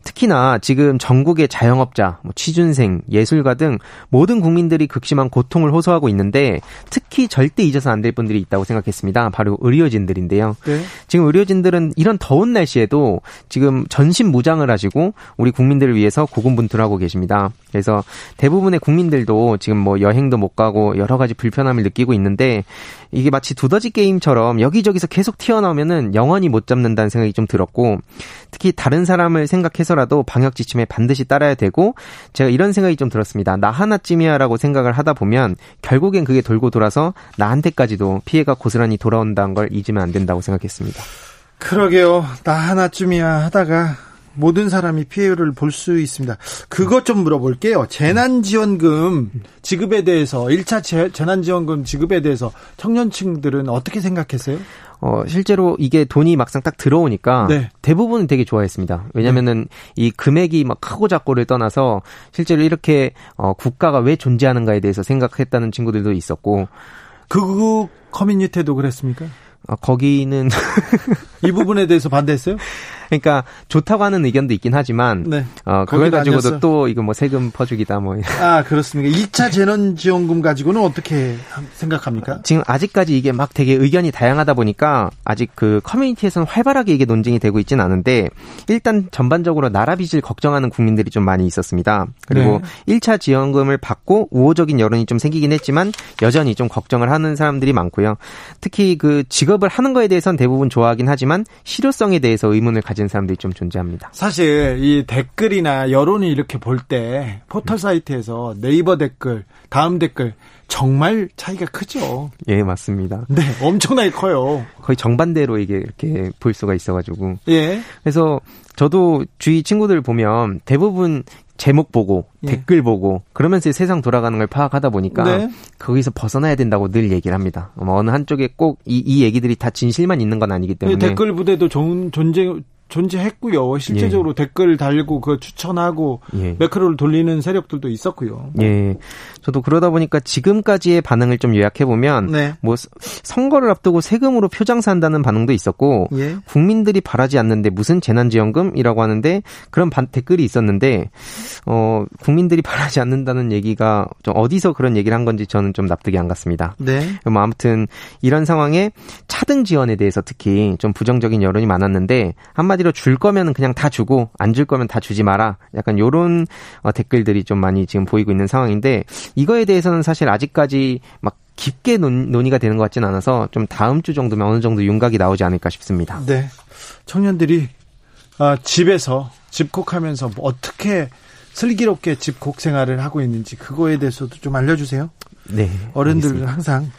특히나 지금 전국의 자영업자, 뭐 취준생, 예술가 등 모든 국민들이 극심한 고통을 호소하고 있는데 특히 절대 잊어서 안 될 분들이 있다고 생각했습니다. 바로 의료진들인데요. 네. 지금 의료진들은 이런 더운 날씨에도 지금 전신 무장을 하시고 우리 국민들을 위해서 고군분투하고 계십니다. 그래서 대부분의 국민들도 지금 뭐 여행도 못 가고 여러 가지 불편함을 느끼고 있는데 이게 마치 두더지 게임처럼 여기저기서 계속 튀어나오면은 영원히 못 잡는다는 생각이 좀 들었고 특히 다른 사람을 생각해서라도 방역 지침에 반드시 따라야 되고 제가 이런 생각이 좀 들었습니다. 나 하나쯤이야라고 생각을 하다 보면 결국엔 그게 돌고 돌아서 나한테까지도 피해가 고스란히 돌아온다는 걸 잊으면 안 된다고 생각했습니다.
그러게요. 나 하나쯤이야 하다가 모든 사람이 피해를 볼 수 있습니다. 그것 좀 물어볼게요. 재난지원금 지급에 대해서 1차 재난지원금 지급에 대해서 청년층들은 어떻게 생각했어요?
어, 실제로 이게 돈이 막상 딱 들어오니까 네. 대부분은 되게 좋아했습니다. 왜냐면은 네. 이 금액이 막 크고 작고를 떠나서 실제로 이렇게 어, 국가가 왜 존재하는가에 대해서 생각했다는 친구들도 있었고
극우 커뮤니티도 그랬습니까?
아, 거기는
이 부분에 대해서 반대했어요?
그러니까 좋다고 하는 의견도 있긴 하지만 네. 어 그걸 가지고도 아니었어. 또 이거 뭐 세금 퍼주기다 뭐.
아 그렇습니까? 2차 재난 지원금 가지고는 어떻게 생각합니까?
지금 아직까지 이게 막 되게 의견이 다양하다 보니까 아직 그 커뮤니티에서는 활발하게 이게 논쟁이 되고 있지는 않은데 일단 전반적으로 나라 빚을 걱정하는 국민들이 좀 많이 있었습니다. 그리고 네. 1차 지원금을 받고 우호적인 여론이 좀 생기긴 했지만 여전히 좀 걱정을 하는 사람들이 많고요. 특히 그 직업을 하는 거에 대해서는 대부분 좋아하긴 하지만 실효성에 대해서 의문을 가지 가진 사람들이 좀 존재합니다.
사실 이 댓글이나 여론이 이렇게 볼 때 포털 사이트에서 네이버 댓글, 다음 댓글 정말 차이가 크죠.
예, 맞습니다.
네, 엄청나게 커요.
거의 정반대로 이게 이렇게 볼 수가 있어가지고. 예. 그래서 저도 주위 친구들 보면 대부분 제목 보고 예. 댓글 보고 그러면서 세상 돌아가는 걸 파악하다 보니까 네. 거기서 벗어나야 된다고 늘 얘기를 합니다. 어느 한쪽에 꼭 이 이 얘기들이 다 진실만 있는 건 아니기 때문에
댓글 부대도 존재 존재했고요. 실제적으로 예. 댓글 달고 그 추천하고 예. 매크로를 돌리는 세력들도 있었고요.
예. 저도 그러다 보니까 지금까지의 반응을 좀 요약해 보면 네. 뭐 선거를 앞두고 세금으로 표장사한다는 반응도 있었고 예. 국민들이 바라지 않는데 무슨 재난지원금이라고 하는데 그런 반, 댓글이 있었는데 어 국민들이 바라지 않는다는 얘기가 좀 어디서 그런 얘기를 한 건지 저는 좀 납득이 안 갔습니다. 네. 뭐 아무튼 이런 상황에 차등 지원에 대해서 특히 좀 부정적인 여론이 많았는데 한마디 한마디로 줄 거면 그냥 다 주고 안 줄 거면 다 주지 마라. 약간 요런 어, 댓글들이 좀 많이 지금 보이고 있는 상황인데 이거에 대해서는 사실 아직까지 막 깊게 논, 논의가 되는 것 같지는 않아서 좀 다음 주 정도면 어느 정도 윤곽이 나오지 않을까 싶습니다.
네. 청년들이 아, 집에서 집콕하면서 뭐 어떻게 슬기롭게 집콕 생활을 하고 있는지 그거에 대해서도 좀 알려주세요. 네. 어른들 항상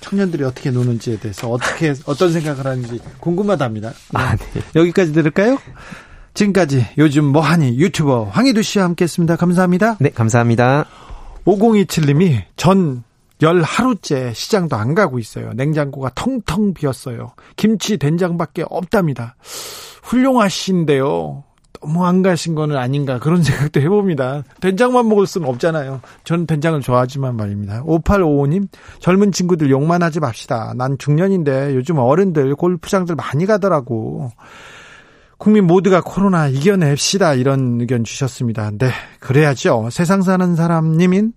청년들이 어떻게 노는지에 대해서 어떻게 어떤 생각을 하는지 궁금하답니다. 아, 네. 여기까지 들을까요? 지금까지 요즘 뭐하니 유튜버 황희두 씨와 함께했습니다. 감사합니다.
네, 감사합니다.
5027님이 전 열 하루째 시장도 안 가고 있어요. 냉장고가 텅텅 비었어요. 김치 된장밖에 없답니다. 훌륭하신데요. 너무 안 가신 거는 아닌가 그런 생각도 해봅니다. 된장만 먹을 수는 없잖아요. 저는 된장을 좋아하지만 말입니다. 5855님 젊은 친구들 욕만 하지 맙시다. 난 중년인데 요즘 어른들 골프장들 많이 가더라고. 국민 모두가 코로나 이겨냅시다 이런 의견 주셨습니다. 네 그래야죠. 세상 사는 사람님인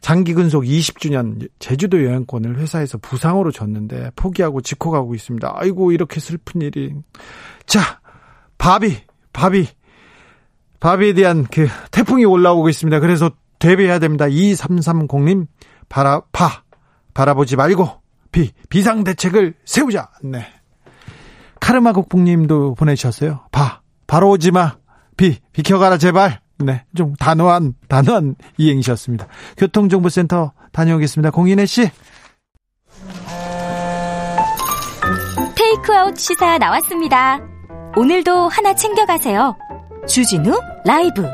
장기 근속 20주년 제주도 여행권을 회사에서 부상으로 줬는데 포기하고 직코 가고 있습니다. 아이고 이렇게 슬픈 일이. 자 바비 바비 바비에 대한 그 태풍이 올라오고 있습니다. 그래서 대비해야 됩니다. 2330님 바라 바 바라보지 말고 비 비상 대책을 세우자. 네. 카르마 국뽕님도 보내주셨어요. 봐, 바로 오지 마. 비, 비켜가라, 제발. 네, 좀 단호한, 단호한 이행이셨습니다. 교통정보센터 다녀오겠습니다. 공인혜 씨.
테이크아웃 시사 나왔습니다. 오늘도 하나 챙겨가세요. 주진우 라이브.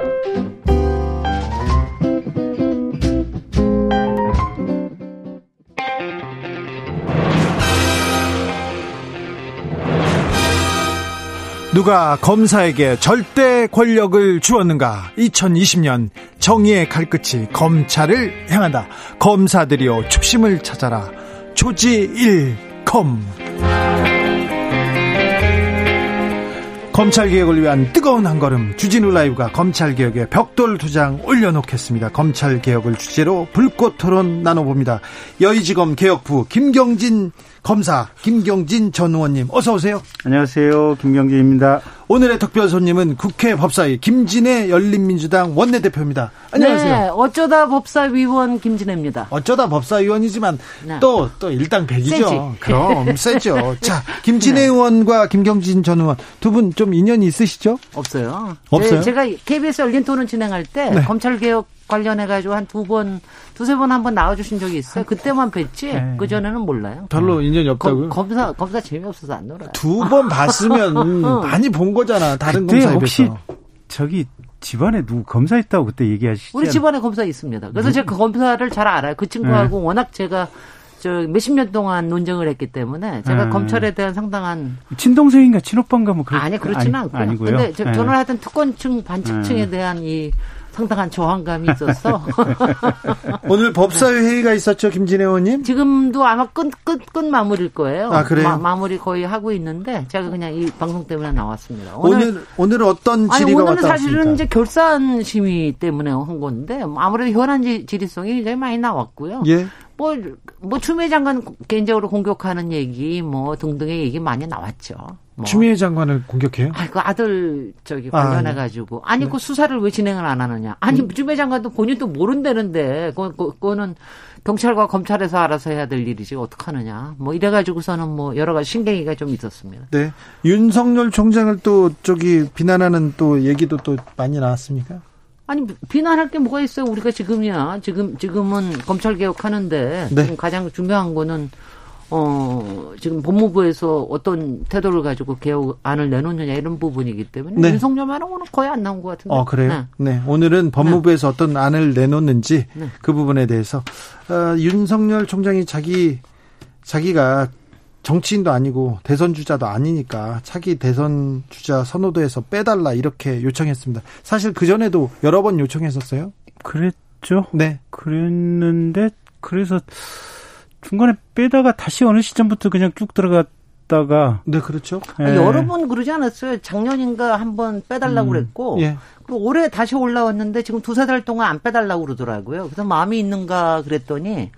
누가 검사에게 절대 권력을 주었는가? 2020년 정의의 칼끝이 검찰을 향한다. 검사들이여 축심을 찾아라. 조지 1검. 검찰개혁을 위한 뜨거운 한 걸음 주진우 라이브가 검찰개혁에 벽돌 두 장 올려놓겠습니다. 검찰개혁을 주제로 불꽃 토론 나눠봅니다. 여의지검 개혁부 김경진 검사 김경진 전 의원님 어서 오세요.
안녕하세요. 김경진입니다.
오늘의 특별 손님은 국회 법사위 김진애 열린민주당 원내대표입니다. 안녕하세요. 네,
어쩌다 법사위원 김진애입니다.
어쩌다 법사위원이지만 또또 네. 또 일당 백이죠. 그럼 세죠. 자, 김진애 네. 의원과 김경진 전 의원 두 분 좀 인연이 있으시죠?
없어요.
없어요.
제, 가 KBS 열린 토론 진행할 때 네. 검찰 개혁 관련해가지고 한 두 번, 두세 번 한 번 나와주신 적이 있어요. 그때만 뵀지, 네. 그전에는 몰라요.
별로 인연이 없다고요?
검, 사 검사 재미없어서 안 놀아요.
두 번 봤으면 어. 많이 본 거잖아, 다른 검사에
혹시 저기 집안에 누구 검사 있다고 그때 얘기하시죠?
우리 집안에 검사 있습니다. 그래서 제가 그 검사를 잘 알아요. 그 친구하고 네. 워낙 제가 저 몇십 년 동안 논쟁을 했기 때문에 제가 음. 검찰에 대한 상당한
친동생인가 친오빠인가 뭐 그런
아니 그렇지는 않고요. 아니고요. 근데 네. 저는 하여튼 특권층 반칙층에 네. 대한 이 상당한 저항감이 있었어.
오늘 법사위 회의가 있었죠, 김진애 의원님?
지금도 아마 끝, 끝, 끝 마무리일 거예요.
아, 그래요?
마, 무리 거의 하고 있는데, 제가 그냥 이 방송 때문에 나왔습니다.
오늘, 오늘, 은 어떤 질의가
아니, 오늘은 사실은 이제 결산 심의 때문에 한 건데, 아무래도 현안 질의성이 굉장히 많이 나왔고요.
예.
뭐, 뭐, 추미애 장관 개인적으로 공격하는 얘기, 뭐, 등등의 얘기 많이 나왔죠. 뭐.
추미애 장관을 공격해요?
아, 그 아들 저기 관련해가지고 아, 니 네. 그 수사를 왜 진행을 안 하느냐? 아니 음. 추미애 장관도 본인도 모른다는데 그, 그, 그거는 경찰과 검찰에서 알아서 해야 될 일이지 어떡하느냐? 뭐 이래가지고서는 뭐 여러 가지 신경이가 좀 있었습니다.
네, 윤석열 총장을 또 저기 비난하는 또 얘기도 또 많이 나왔습니까?
아니 비난할 게 뭐가 있어요? 우리가 지금이야 지금 지금은 검찰 개혁하는데 네. 지금 가장 중요한 거는 어, 지금 법무부에서 어떤 태도를 가지고 개혁안을 내놓느냐 이런 부분이기 때문에 네. 윤석열 말하고는 거의 안 나온 것 같은데.
어, 그래요? 네. 네. 오늘은 법무부에서 네. 어떤 안을 내놓는지 네. 그 부분에 대해서 어, 윤석열 총장이 자기 자기가 정치인도 아니고 대선 주자도 아니니까 차기 대선 주자 선호도에서 빼달라 이렇게 요청했습니다. 사실 그 전에도 여러 번 요청했었어요.
그랬죠.
네.
그랬는데 그래서 중간에 빼다가 다시 어느 시점부터 그냥 쭉 들어 갔다가
네 그렇죠.
예. 여러 번 그러지 않았어요. 작년인가 한 번 빼달라고 음. 그랬고
예.
그리고 올해 다시 올라왔는데 지금 두세 달 동안 안 빼달라고 그러더라고요. 그래서 마음이 있는가 그랬더니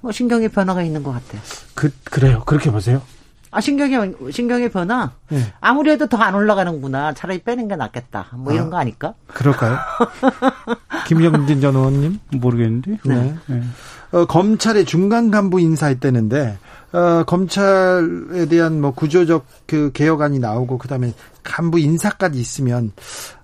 뭐 신경의 변화가 있는 것 같아요.
그 그래요. 그렇게 보세요.
아 신경의 신경의 변화. 네. 아무래도 더 안 올라가는구나. 차라리 빼는 게 낫겠다. 뭐 이런 아, 거 아닐까?
그럴까요? 김영진 전 의원님
모르겠는데.
네. 네. 어, 검찰의 중간 간부 인사했다는데 어, 검찰에 대한 뭐 구조적 그 개혁안이 나오고 그다음에 간부 인사까지 있으면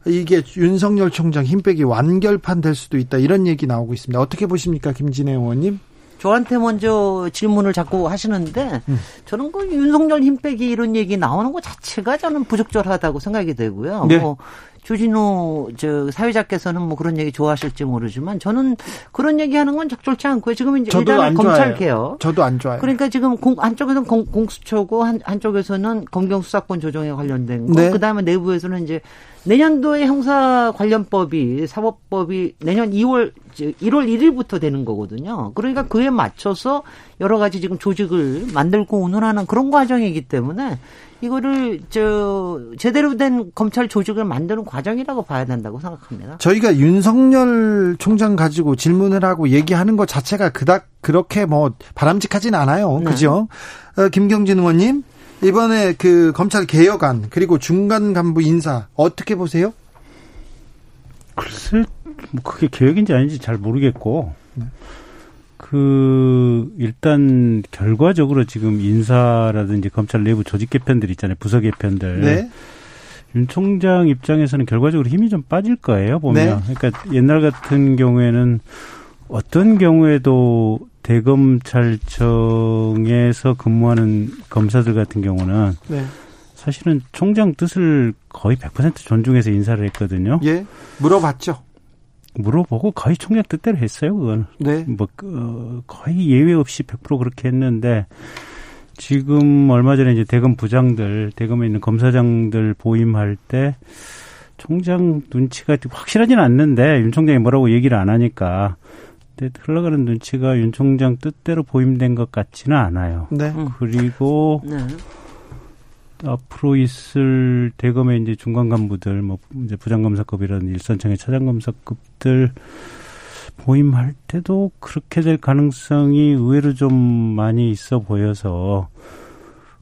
이게 윤석열 총장 힘 빼기 완결판 될 수도 있다 이런 얘기 나오고 있습니다. 어떻게 보십니까, 김진애 의원님?
저한테 먼저 질문을 자꾸 하시는데 음. 저는 그 윤석열 힘 빼기 이런 얘기 나오는 것 자체가 저는 부적절하다고 생각이 되고요.
네.
뭐 주진우 저 사회자께서는 뭐 그런 얘기 좋아하실지 모르지만 저는 그런 얘기하는 건 적절치 않고요. 지금 이제 일단 검찰 개혁.
저도 안 좋아요.
그러니까 지금 공, 한쪽에서는 공, 수처고 한, 한쪽에서는 검경 수사권 조정에 관련된 거. 네. 그다음에 내부에서는 이제 내년도에 형사 관련법이 사법법이 내년 2월 1월 1일부터 되는 거거든요. 그러니까 그에 맞춰서 여러 가지 지금 조직을 만들고 운운하는 그런 과정이기 때문에 이거를 저 제대로 된 검찰 조직을 만드는 과정이라고 봐야 된다고 생각합니다.
저희가 윤석열 총장 가지고 질문을 하고 얘기하는 것 자체가 그닥 그렇게 뭐 바람직하진 않아요. 네. 그죠? 어, 김경진 의원님 이번에 그 검찰 개혁안 그리고 중간 간부 인사 어떻게 보세요?
글쎄 뭐 그게 개혁인지 아닌지 잘 모르겠고 네. 그 일단 결과적으로 지금 인사라든지 검찰 내부 조직 개편들 있잖아요 부서 개편들 네. 윤 총장 입장에서는 결과적으로 힘이 좀 빠질 거예요 보면 네. 그러니까 옛날 같은 경우에는 어떤 경우에도 대검찰청에서 근무하는 검사들 같은 경우는 네. 사실은 총장 뜻을 거의 100% 존중해서 인사를 했거든요.
예, 물어봤죠.
물어보고 거의 총장 뜻대로 했어요, 그건. 네. 뭐, 어, 거의 예외 없이 100% 그렇게 했는데, 지금 얼마 전에 이제 대검 부장들, 대검에 있는 검사장들 보임할 때, 총장 눈치가 확실하진 않는데, 윤 총장이 뭐라고 얘기를 안 하니까, 흘러가는 눈치가 윤 총장 뜻대로 보임된 것 같지는 않아요. 네. 그리고, 네. 앞으로 있을 대검의 이제 중간 간부들, 뭐 이제 부장검사급이라는 일선청의 차장검사급들 보임할 때도 그렇게 될 가능성이 의외로 좀 많이 있어 보여서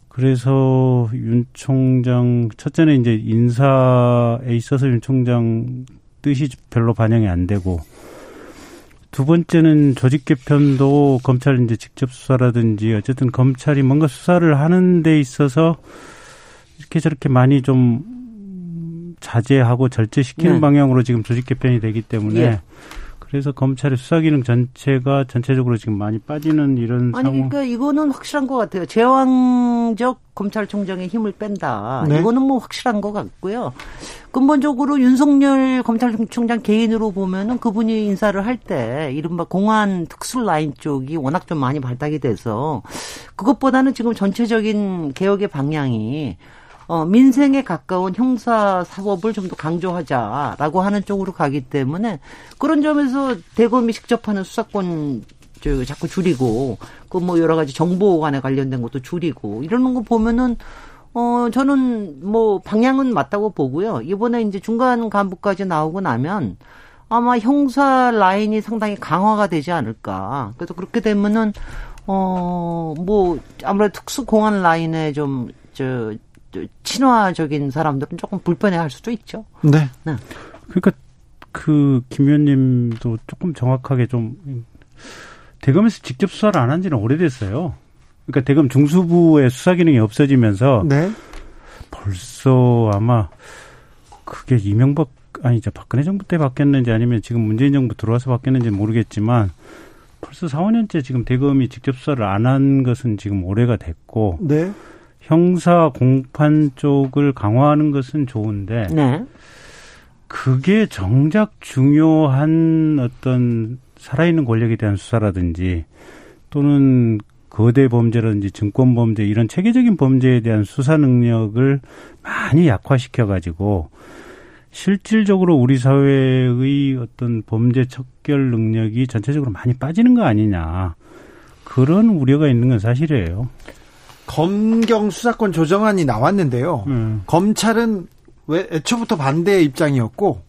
그래서 윤 총장 첫째는 이제 인사에 있어서 윤 총장 뜻이 별로 반영이 안 되고 두 번째는 조직 개편도 검찰 이제 직접 수사라든지 어쨌든 검찰이 뭔가 수사를 하는 데 있어서 이렇게 저렇게 많이 좀 자제하고 절제시키는 네. 방향으로 지금 조직 개편이 되기 때문에 예. 그래서 검찰의 수사 기능 전체가 전체적으로 지금 많이 빠지는 이런
아니 상황. 그러니까 이거는 확실한 것 같아요. 제왕적 검찰총장의 힘을 뺀다. 네. 이거는 뭐 확실한 것 같고요. 근본적으로 윤석열 검찰총장 개인으로 보면은 그분이 인사를 할 때 이른바 공안 특수 라인 쪽이 워낙 좀 많이 발달이 돼서 그것보다는 지금 전체적인 개혁의 방향이 어, 민생에 가까운 형사 사법을 좀 더 강조하자라고 하는 쪽으로 가기 때문에 그런 점에서 대검이 직접 하는 수사권 저 자꾸 줄이고 그 뭐 여러 가지 정보관에 관련된 것도 줄이고 이러는 거 보면은 어 저는 뭐 방향은 맞다고 보고요. 이번에 이제 중간 간부까지 나오고 나면 아마 형사 라인이 상당히 강화가 되지 않을까. 그래서 그렇게 되면은 어 뭐 아무래도 특수 공안 라인에 좀저 친화적인 사람들은 조금 불편해할 수도 있죠.
네.
네. 그러니까 그 김 의원님도 조금 정확하게 좀 대검에서 직접 수사를 안 한 지는 오래됐어요. 그러니까 대검 중수부의 수사 기능이 없어지면서 네. 벌써 아마 그게 이명박 아니 죠 박근혜 정부 때 바뀌었는지 아니면 지금 문재인 정부 들어와서 바뀌었는지 모르겠지만 벌써 4, 5년째 지금 대검이 직접 수사를 안 한 것은 지금 오래가 됐고 네. 형사 공판 쪽을 강화하는 것은 좋은데 네. 그게 정작 중요한 어떤 살아있는 권력에 대한 수사라든지 또는 거대 범죄라든지 증권 범죄 이런 체계적인 범죄에 대한 수사 능력을 많이 약화시켜 가지고 실질적으로 우리 사회의 어떤 범죄 척결 능력이 전체적으로 많이 빠지는 거 아니냐 그런 우려가 있는 건 사실이에요.
검경 수사권 조정안이 나왔는데요. 음. 검찰은 왜 애초부터 반대 입장이었고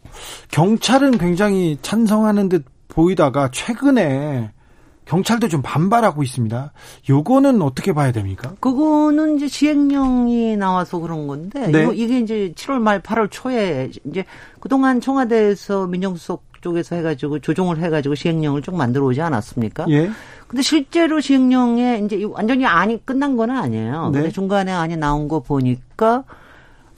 경찰은 굉장히 찬성하는 듯 보이다가 최근에 경찰도 좀 반발하고 있습니다. 요거는 어떻게 봐야 됩니까?
그거는 이제 시행령이 나와서 그런 건데 네. 이거 이게 이제 7월 말 8월 초에 이제 그동안 청와대에서 민정수석 쪽에서 해가지고 조정을 해가지고 시행령을 쭉 만들어 오지 않았습니까? 예. 근데 실제로 시행령에 이제 완전히 안이 끝난 건 아니에요. 네. 근데 중간에 안이 나온 거 보니까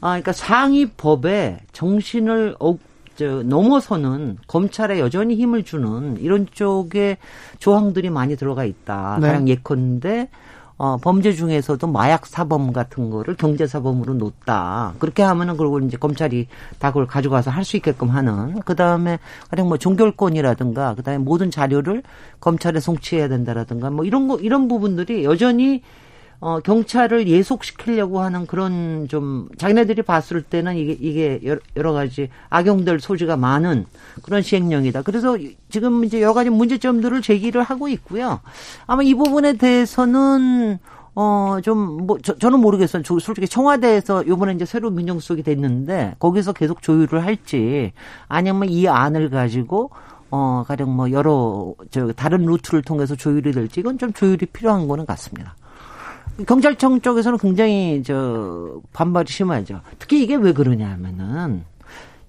아, 그러니까 상위 법에 정신을 어, 저, 넘어서는 검찰에 여전히 힘을 주는 이런 쪽의 조항들이 많이 들어가 있다. 네. 가령 예컨대 어, 범죄 중에서도 마약 사범 같은 거를 경제 사범으로 놓다. 그렇게 하면은 그리고 이제 검찰이 다 그걸 가져가서 할 수 있게끔 하는. 그 다음에 가령 뭐 종결권이라든가 그 다음에 모든 자료를 검찰에 송치해야 된다라든가 뭐 이런 거 이런 부분들이 여전히 어, 경찰을 예속시키려고 하는 그런 좀 자기네들이 봤을 때는 이게 이게 여러 가지 악용될 소지가 많은 그런 시행령이다. 그래서 지금 이제 여러 가지 문제점들을 제기를 하고 있고요. 아마 이 부분에 대해서는 어, 좀, 뭐, 저, 저는 모르겠어요. 저, 솔직히 청와대에서 요번에 이제 새로 민정수석이 됐는데, 거기서 계속 조율을 할지, 아니면 이 안을 가지고, 어, 가령 뭐, 여러, 저, 다른 루트를 통해서 조율이 될지, 이건 좀 조율이 필요한 거는 같습니다. 경찰청 쪽에서는 굉장히 저 반발이 심하죠. 특히 이게 왜 그러냐 하면은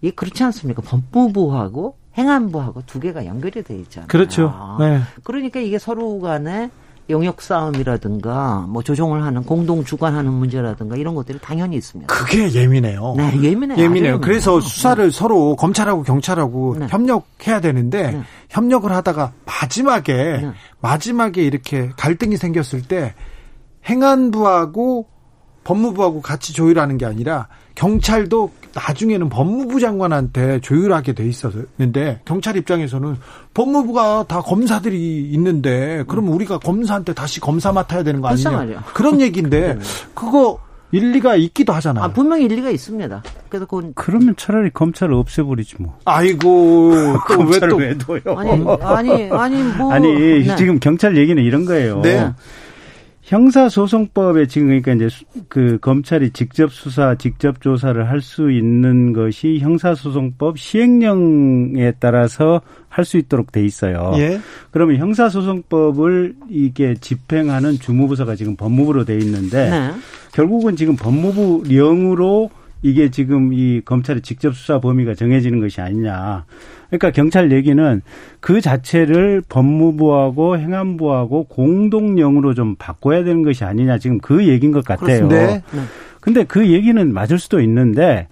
이게 그렇지 않습니까? 법무부하고 행안부하고 두 개가 연결이 돼 있잖아요.
그렇죠. 네.
그러니까 이게 서로 간에 영역 싸움이라든가 뭐 조정을 하는 공동 주관하는 문제라든가 이런 것들이 당연히 있습니다.
그게 예민해요.
네, 예민해요.
예민해요. 그래서 수사를 네. 서로 검찰하고 경찰하고 네. 협력해야 되는데 네. 협력을 하다가 마지막에 네. 마지막에 이렇게 갈등이 생겼을 때 행안부하고 법무부하고 같이 조율하는 게 아니라 경찰도 나중에는 법무부 장관한테 조율하게 돼 있었는데 경찰 입장에서는 법무부가 다 검사들이 있는데 그러면 우리가 검사한테 다시 검사 맡아야 되는 거 아니냐 그런 얘기인데 네. 그거 일리가 있기도 하잖아요.
아, 분명히 일리가 있습니다.
그래서 그건 그러면 차라리 검찰을 없애버리지 뭐.
아이고
검찰을 왜 둬요?
아니 아니 아니 뭐
아니 네. 지금 경찰 얘기는 이런 거예요. 네. 형사소송법에 지금 그러니까 이제 그 검찰이 직접 수사, 직접 조사를 할 수 있는 것이 형사소송법 시행령에 따라서 할 수 있도록 돼 있어요. 예. 그러면 형사소송법을 이게 집행하는 주무부서가 지금 법무부로 돼 있는데 네. 결국은 지금 법무부령으로 이게 지금 이 검찰의 직접 수사 범위가 정해지는 것이 아니냐. 그러니까 경찰 얘기는 그 자체를 법무부하고 행안부하고 공동령으로 좀 바꿔야 되는 것이 아니냐. 지금 그 얘기인 것 같아요. 네. 근데 그 얘기는 맞을 수도 있는데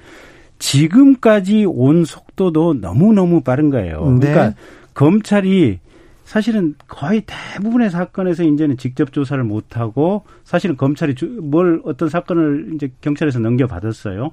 지금까지 온 속도도 너무너무 빠른 거예요. 네. 그러니까 검찰이 사실은 거의 대부분의 사건에서 이제는 직접 조사를 못 하고 사실은 검찰이 뭘 어떤 사건을 이제 경찰에서 넘겨 받았어요.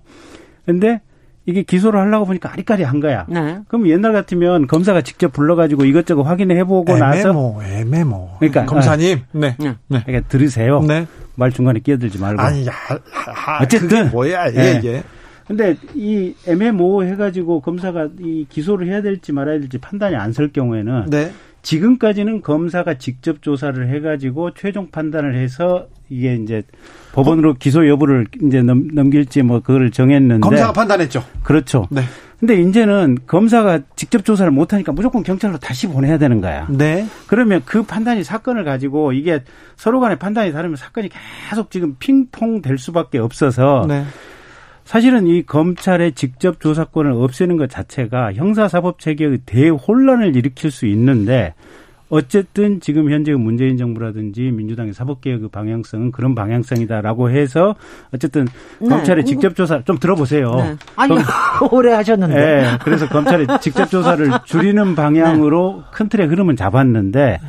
근데 이게 기소를 하려고 보니까 아리까리한 거야. 네. 그럼 옛날 같으면 검사가 직접 불러가지고 이것저것 확인해 해보고 나서
애매모, 애매모. 그러니까 검사님,
네, 네. 네. 그러니까 들으세요. 네. 말 중간에 끼어들지 말고.
아니, 야, 하, 어쨌든 뭐야, 예, 네. 예.
근데 이 애매모 해가지고 검사가 이 기소를 해야 될지 말아야 될지 판단이 안 설 경우에는 네. 지금까지는 검사가 직접 조사를 해가지고 최종 판단을 해서 이게 이제 법원으로 기소 여부를 이제 넘, 넘길지 뭐 그거를 정했는데
검사가 판단했죠.
그렇죠. 네. 근데 이제는 검사가 직접 조사를 못 하니까 무조건 경찰로 다시 보내야 되는 거야. 네. 그러면 그 판단이 사건을 가지고 이게 서로 간의 판단이 다르면 사건이 계속 지금 핑퐁 될 수밖에 없어서 네. 사실은 이 검찰의 직접 조사권을 없애는 것 자체가 형사사법 체계의 대혼란을 일으킬 수 있는데 어쨌든 지금 현재 문재인 정부라든지 민주당의 사법개혁의 방향성은 그런 방향성이다라고 해서 어쨌든 네. 검찰의 직접 조사 좀 들어보세요. 네.
아니 오래 하셨는데. 네.
그래서 검찰의 직접 조사를 줄이는 방향으로 네. 큰 틀의 흐름은 잡았는데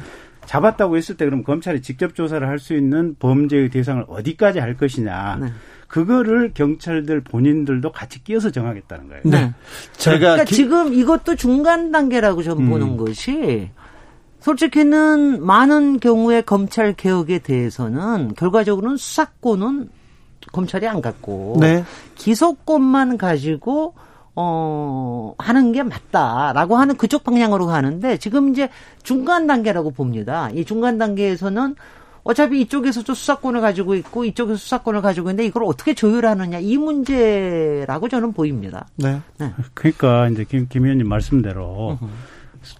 잡았다고 했을 때 그럼 검찰이 직접 조사를 할 수 있는 범죄의 대상을 어디까지 할 것이냐. 네. 그거를 경찰들 본인들도 같이 끼어서 정하겠다는 거예요. 네.
제가 그러니까 기... 지금 이것도 중간 단계라고 저는 음. 보는 것이 솔직히는 많은 경우에 검찰 개혁에 대해서는 결과적으로는 수사권은 검찰이 안 갖고 네. 기소권만 가지고 어 하는 게 맞다라고 하는 그쪽 방향으로 가는데 지금 이제 중간 단계라고 봅니다. 이 중간 단계에서는 어차피 이쪽에서도 수사권을 가지고 있고 이쪽에서 수사권을 가지고 있는데 이걸 어떻게 조율하느냐 이 문제라고 저는 보입니다. 네.
네. 그러니까 이제 김, 김 의원님 말씀대로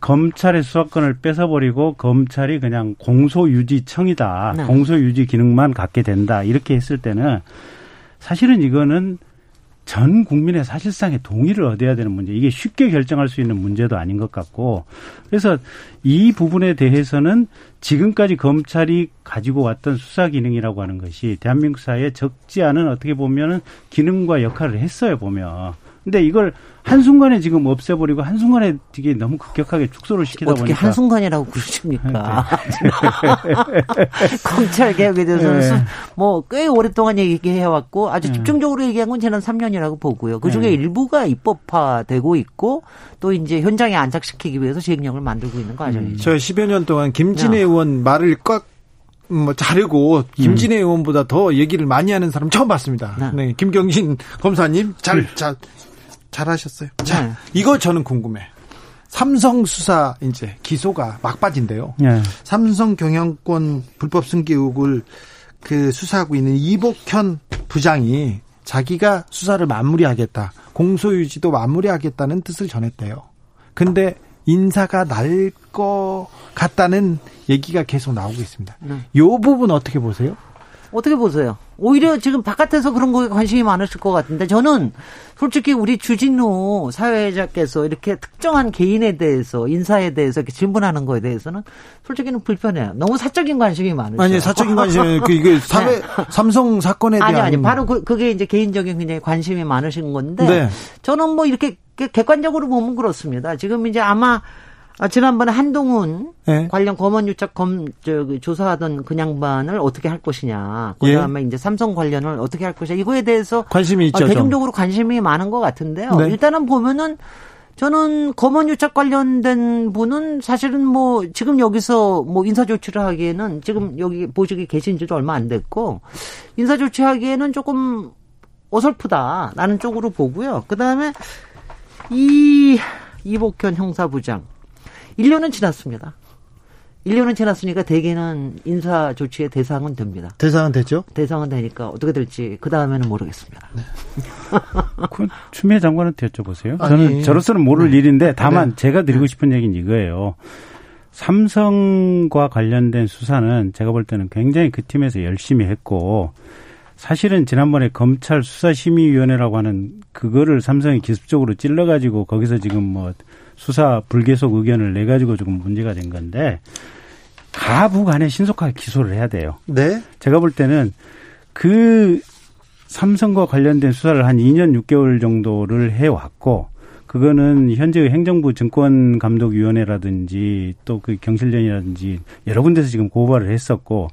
검찰의 수사권을 뺏어버리고 검찰이 그냥 공소유지청이다. 네. 공소유지 기능만 갖게 된다. 이렇게 했을 때는 사실은 이거는 전 국민의 사실상의 동의를 얻어야 되는 문제. 이게 쉽게 결정할 수 있는 문제도 아닌 것 같고. 그래서 이 부분에 대해서는 지금까지 검찰이 가지고 왔던 수사 기능이라고 하는 것이 대한민국 사회에 적지 않은 어떻게 보면은 기능과 역할을 했어요, 보면. 근데 이걸 한순간에 지금 없애버리고 한순간에 되게 너무 급격하게 축소를 시키다
어떻게
보니까.
어떻게 한순간이라고 그러십니까? 네. 검찰 개혁에 대해서는 네. 뭐꽤 오랫동안 얘기해왔고 아주 네. 집중적으로 얘기한 건 지난 3년이라고 보고요. 그 중에 네. 일부가 입법화되고 있고 또 이제 현장에 안착시키기 위해서 시행령을 만들고 있는 과정이죠.
음. 저 10여 년 동안 김진애 의원 말을 꽉 뭐 자르고 김진애 음. 의원보다 더 얘기를 많이 하는 사람 처음 봤습니다. 네, 네 김경진 검사님 잘잘 잘 하셨어요. 자, 네. 이거 저는 궁금해. 삼성 수사 이제 기소가 막바지인데요. 네. 삼성 경영권 불법 승계 의혹을 그 수사하고 있는 이복현 부장이 자기가 수사를 마무리하겠다. 공소유지도 마무리하겠다는 뜻을 전했대요. 근데 인사가 날 것 같다는 얘기가 계속 나오고 있습니다. 네. 이 부분 어떻게 보세요?
어떻게 보세요? 오히려 지금 바깥에서 그런 거에 관심이 많으실 것 같은데 저는 솔직히 우리 주진우 사회자께서 이렇게 특정한 개인에 대해서 인사에 대해서 이렇게 질문하는 거에 대해서는 솔직히는 불편해요. 너무 사적인 관심이 많으죠.
아니 사적인 관심 그 이게 사회 네. 삼성 사건에 대한
아니 아니 바로 그, 그게 이제 개인적인 굉장히 관심이 많으신 건데 네. 저는 뭐 이렇게 객관적으로 보면 그렇습니다. 지금 이제 아마 아, 지난번에 한동훈 네. 관련 검언 유착 검, 저, 그 조사하던 그 양반을 어떻게 할 것이냐. 그 다음에 예. 이제 삼성 관련을 어떻게 할 것이냐. 이거에 대해서
관심이 있죠.
어, 대중적으로 좀. 관심이 많은 것 같은데요. 네. 일단은 보면은 저는 검언 유착 관련된 분은 사실은 뭐 지금 여기서 뭐 인사 조치를 하기에는 지금 여기 보직이 계신 지도 얼마 안 됐고 인사 조치하기에는 조금 어설프다라는 쪽으로 보고요. 그 다음에 이 이복현 형사부장 1년은 지났습니다. 1년은 지났으니까 대개는 인사 조치의 대상은 됩니다.
대상은 됐죠?
대상은 되니까 어떻게 될지 그 다음에는 모르겠습니다. 네.
그 추미애 장관한테 여쭤보세요. 아니, 저는 저로서는 모를 네. 일인데 다만 네. 제가 드리고 싶은 얘기는 이거예요. 삼성과 관련된 수사는 제가 볼 때는 굉장히 그 팀에서 열심히 했고 사실은 지난번에 검찰 수사심의위원회라고 하는 그거를 삼성이 기습적으로 찔러가지고 거기서 지금 뭐 수사 불계속 의견을 내 가지고 조금 문제가 된 건데 가부 간에 신속하게 기소를 해야 돼요.
네.
제가 볼 때는 그 삼성과 관련된 수사를 한 2년 6개월 정도를 해 왔고 그거는 현재의 행정부 증권감독위원회라든지 또 그 경실련이라든지 여러 군데서 지금 고발을 했었고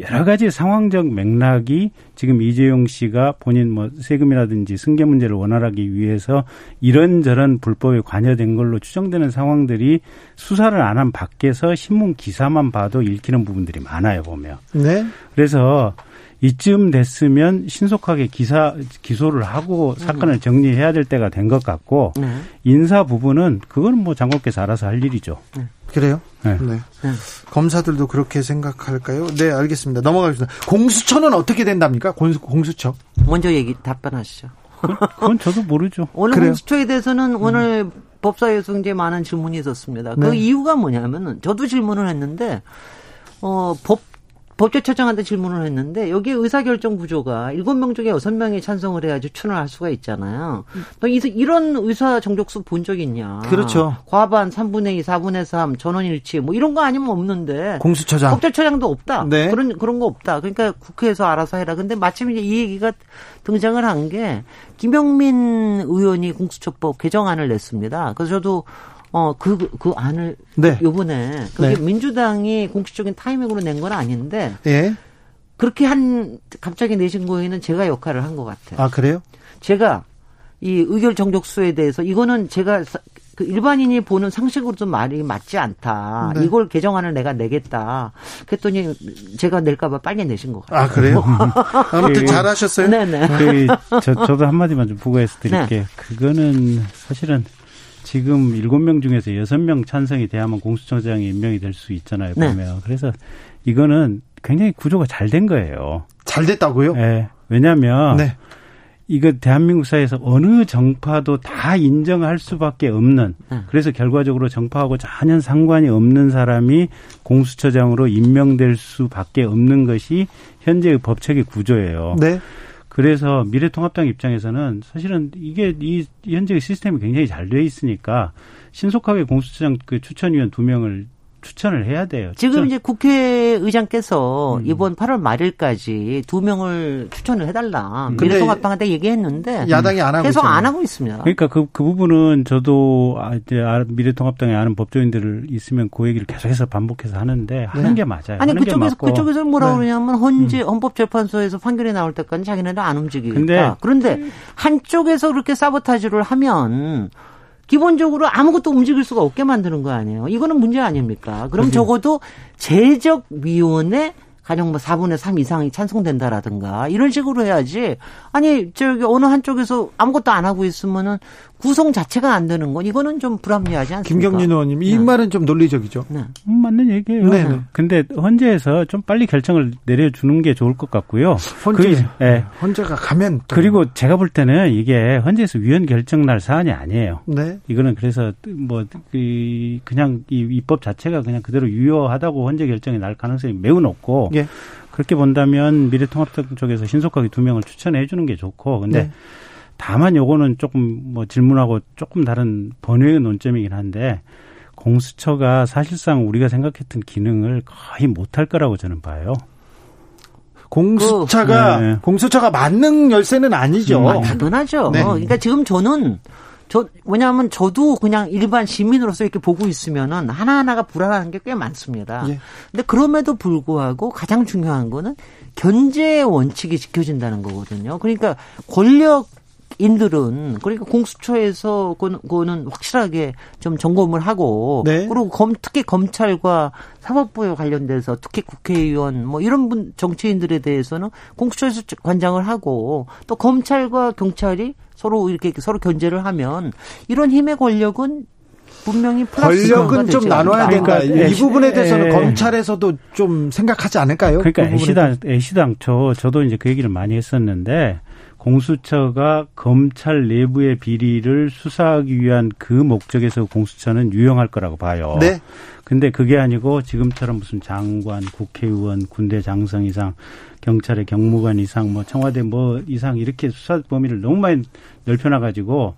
여러 가지 상황적 맥락이 지금 이재용 씨가 본인 뭐 세금이라든지 승계 문제를 원활하기 위해서 이런저런 불법에 관여된 걸로 추정되는 상황들이 수사를 안 한 밖에서 신문 기사만 봐도 읽히는 부분들이 많아요 보면.
네.
그래서 이쯤 됐으면 신속하게 기사 기소를 하고 사건을 정리해야 될 때가 된 것 같고 네. 인사 부분은 그거는 뭐 장관께서 알아서 할 일이죠. 네.
그래요? 네. 네. 네. 검사들도 그렇게 생각할까요? 네, 알겠습니다. 넘어가겠습니다. 공수처는 어떻게 된답니까? 공수, 처
먼저 얘기 답변하시죠.
그건 저도 모르죠.
오늘 그래요? 공수처에 대해서는 음. 오늘 법사위에서 굉장히 많은 질문이 있었습니다. 그 네. 이유가 뭐냐면은 저도 질문을 했는데 어, 법 법제처장한테 질문을 했는데 여기에 의사결정 구조가 일곱 명 중에 여섯 명이 찬성을 해야지 추천을 할 수가 있잖아요. 너 이런 의사 정족수 본 적 있냐?
그렇죠.
과반 3분의 2, 4분의 3, 전원일치 뭐 이런 거 아니면 없는데
공수처장
법제처장도 없다. 네. 그런 그런 거 없다. 그러니까 국회에서 알아서 해라. 근데 마침 이제 이 얘기가 등장을 한 게 김영민 의원이 공수처법 개정안을 냈습니다. 그래서 저도 어, 그, 그 안을 네. 요번에 그게 네. 민주당이 공식적인 타이밍으로 낸 건 아닌데
예.
그렇게 한 갑자기 내신 거에는 제가 역할을 한 것 같아요.
아 그래요?
제가 이 의결 정족수에 대해서 이거는 제가 그 일반인이 보는 상식으로 좀 말이 맞지 않다. 네. 이걸 개정안을 내가 내겠다. 그랬더니 제가 낼까봐 빨리 내신 것 같아요.
아 그래요? 아무튼 잘하셨어요.
네네.
그, 저, 저도 한마디만 좀 부과해서 드릴게요. 네. 그거는 사실은 지금 일곱 명 중에서 여섯 명 찬성이 돼야만 공수처장이 임명이 될 수 있잖아요. 네. 보면. 그래서 이거는 굉장히 구조가 잘 된 거예요.
잘 됐다고요?
네. 왜냐하면 네. 이거 대한민국 사회에서 어느 정파도 다 인정할 수밖에 없는 네. 그래서 결과적으로 정파하고 전혀 상관이 없는 사람이 공수처장으로 임명될 수밖에 없는 것이 현재의 법책의 구조예요.
네.
그래서 미래통합당 입장에서는 사실은 이게 이 현재 시스템이 굉장히 잘 돼 있으니까 신속하게 공수처장 그 추천위원 두 명을 추천을 해야 돼요.
지금 이제 국회의장께서 음. 이번 8월 말일까지 두 명을 추천을 해달라. 음. 미래통합당한테 얘기했는데
야당이 안 하고
계속
있잖아요.
안 하고 있습니다.
그러니까 그, 그 부분은 저도 아, 이제 아, 미래통합당에 아는 법조인들 있으면 그 얘기를 계속해서 반복해서 하는데 하는 네. 게 맞아요.
아니 그쪽에서 그쪽에서 뭐라 네. 그러냐면 헌재 음. 헌법재판소에서 판결이 나올 때까지 자기네들 안 움직이겠다. 그런데 한쪽에서 그렇게 사보타지를 하면 기본적으로 아무것도 움직일 수가 없게 만드는 거 아니에요. 이거는 문제 아닙니까? 그럼 적어도 제적 위원회 가령 뭐 4분의 3 이상이 찬성된다라든가 이런 식으로 해야지 아니 저기 어느 한쪽에서 아무것도 안 하고 있으면은 구성 자체가 안 되는 건 이거는 좀 불합리하지 않습니까?
김경진 의원님 이 네. 말은 좀 논리적이죠. 네.
음, 맞는 얘기예요. 네. 네. 근데 헌재에서 좀 빨리 결정을 내려주는 게 좋을 것 같고요.
헌재, 그, 네. 헌재가 가면
또. 그리고 제가 볼 때는 이게 헌재에서 위헌 결정 날 사안이 아니에요. 네. 이거는 그래서 뭐 그, 그냥 이 입법 자체가 그냥 그대로 유효하다고 헌재 결정이 날 가능성이 매우 높고. 예. 그렇게 본다면 미래통합당 쪽에서 신속하게 두 명을 추천해 주는 게 좋고 근데 네. 다만 요거는 조금 뭐 질문하고 조금 다른 번외의 논점이긴 한데 공수처가 사실상 우리가 생각했던 기능을 거의 못할 거라고 저는 봐요.
공수처가 네. 공수처가 만능 열쇠는 아니죠. 아,
당연하죠. 네. 그러니까 지금 저는 저 왜냐하면 저도 그냥 일반 시민으로서 이렇게 보고 있으면은 하나하나가 불안한 게 꽤 많습니다. 예. 근데 그럼에도 불구하고 가장 중요한 거는 견제 원칙이 지켜진다는 거거든요. 그러니까 권력 인들은 그러니까 공수처에서 그거는 확실하게 좀 점검을 하고 네. 그리고 검, 특히 검찰과 사법부에 관련돼서 특히 국회의원 뭐 이런 분 정치인들에 대해서는 공수처에서 관장을 하고 또 검찰과 경찰이 서로 이렇게 서로 견제를 하면 이런 힘의 권력은 분명히
권력은 좀 나눠야 된다. 그러니까 이 부분에 대해서는 에, 검찰에서도 좀 생각하지 않을까요?
그러니까 그 애시당 애시당초 저도 이제 그 얘기를 많이 했었는데 공수처가 검찰 내부의 비리를 수사하기 위한 그 목적에서 공수처는 유용할 거라고 봐요. 네. 근데 그게 아니고 지금처럼 무슨 장관, 국회의원, 군대 장성 이상, 경찰의 경무관 이상, 뭐 청와대 뭐 이상 이렇게 수사 범위를 너무 많이 넓혀놔 가지고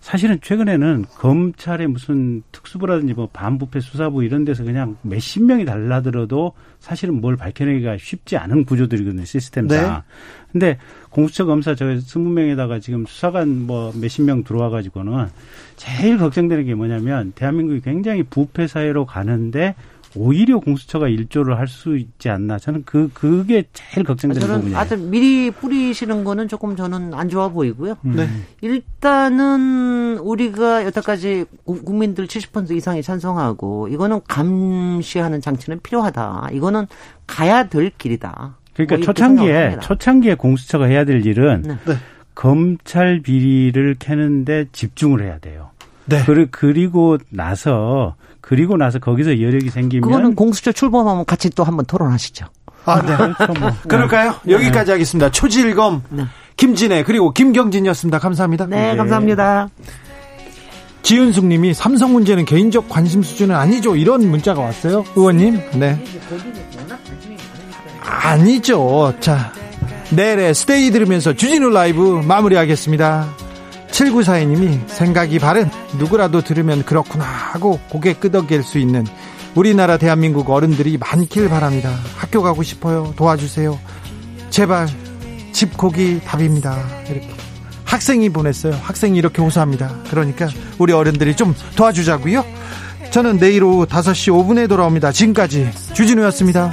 사실은 최근에는 검찰의 무슨 특수부라든지 뭐 반부패 수사부 이런 데서 그냥 몇십 명이 달라들어도 사실은 뭘 밝혀내기가 쉽지 않은 구조들이거든요, 시스템 다. 네. 근데 공수처 검사 저 스무 명에다가 지금 수사관 뭐 몇십 명 들어와 가지고는 제일 걱정되는 게 뭐냐면 대한민국이 굉장히 부패 사회로 가는데 오히려 공수처가 일조를 할 수 있지 않나. 저는 그, 그게 제일 걱정되는 저는 부분이에요.
하여튼 미리 뿌리시는 거는 조금 저는 안 좋아 보이고요. 음. 네. 일단은 우리가 여태까지 국민들 70% 이상이 찬성하고 이거는 감시하는 장치는 필요하다. 이거는 가야 될 길이다.
그러니까 뭐 초창기에, 초창기에 공수처가 해야 될 일은 네. 네. 검찰 비리를 캐는데 집중을 해야 돼요. 네. 그리고 나서 그리고 나서 거기서 여력이 생기면
그거는 공수처 출범하면 같이 또 한번 토론하시죠.
아, 네. 그렇죠, 뭐. 그럴까요? 네. 여기까지 하겠습니다. 초질검 네. 김진애 그리고 김경진이었습니다. 감사합니다.
네, 네. 감사합니다.
지은숙 님이 삼성 문제는 개인적 관심 수준은 아니죠. 이런 문자가 왔어요. 의원님. 네. 아니죠. 자, 내래 스테이 들으면서 주진우 라이브 마무리하겠습니다. 7942님이 생각이 바른 누구라도 들으면 그렇구나 하고 고개 끄덕일 수 있는 우리나라 대한민국 어른들이 많길 바랍니다. 학교 가고 싶어요. 도와주세요. 제발 집고기 답입니다. 이렇게 학생이 보냈어요. 학생이 이렇게 호소합니다. 그러니까 우리 어른들이 좀 도와주자고요. 저는 내일 오후 5시 5분에 돌아옵니다. 지금까지 주진우였습니다.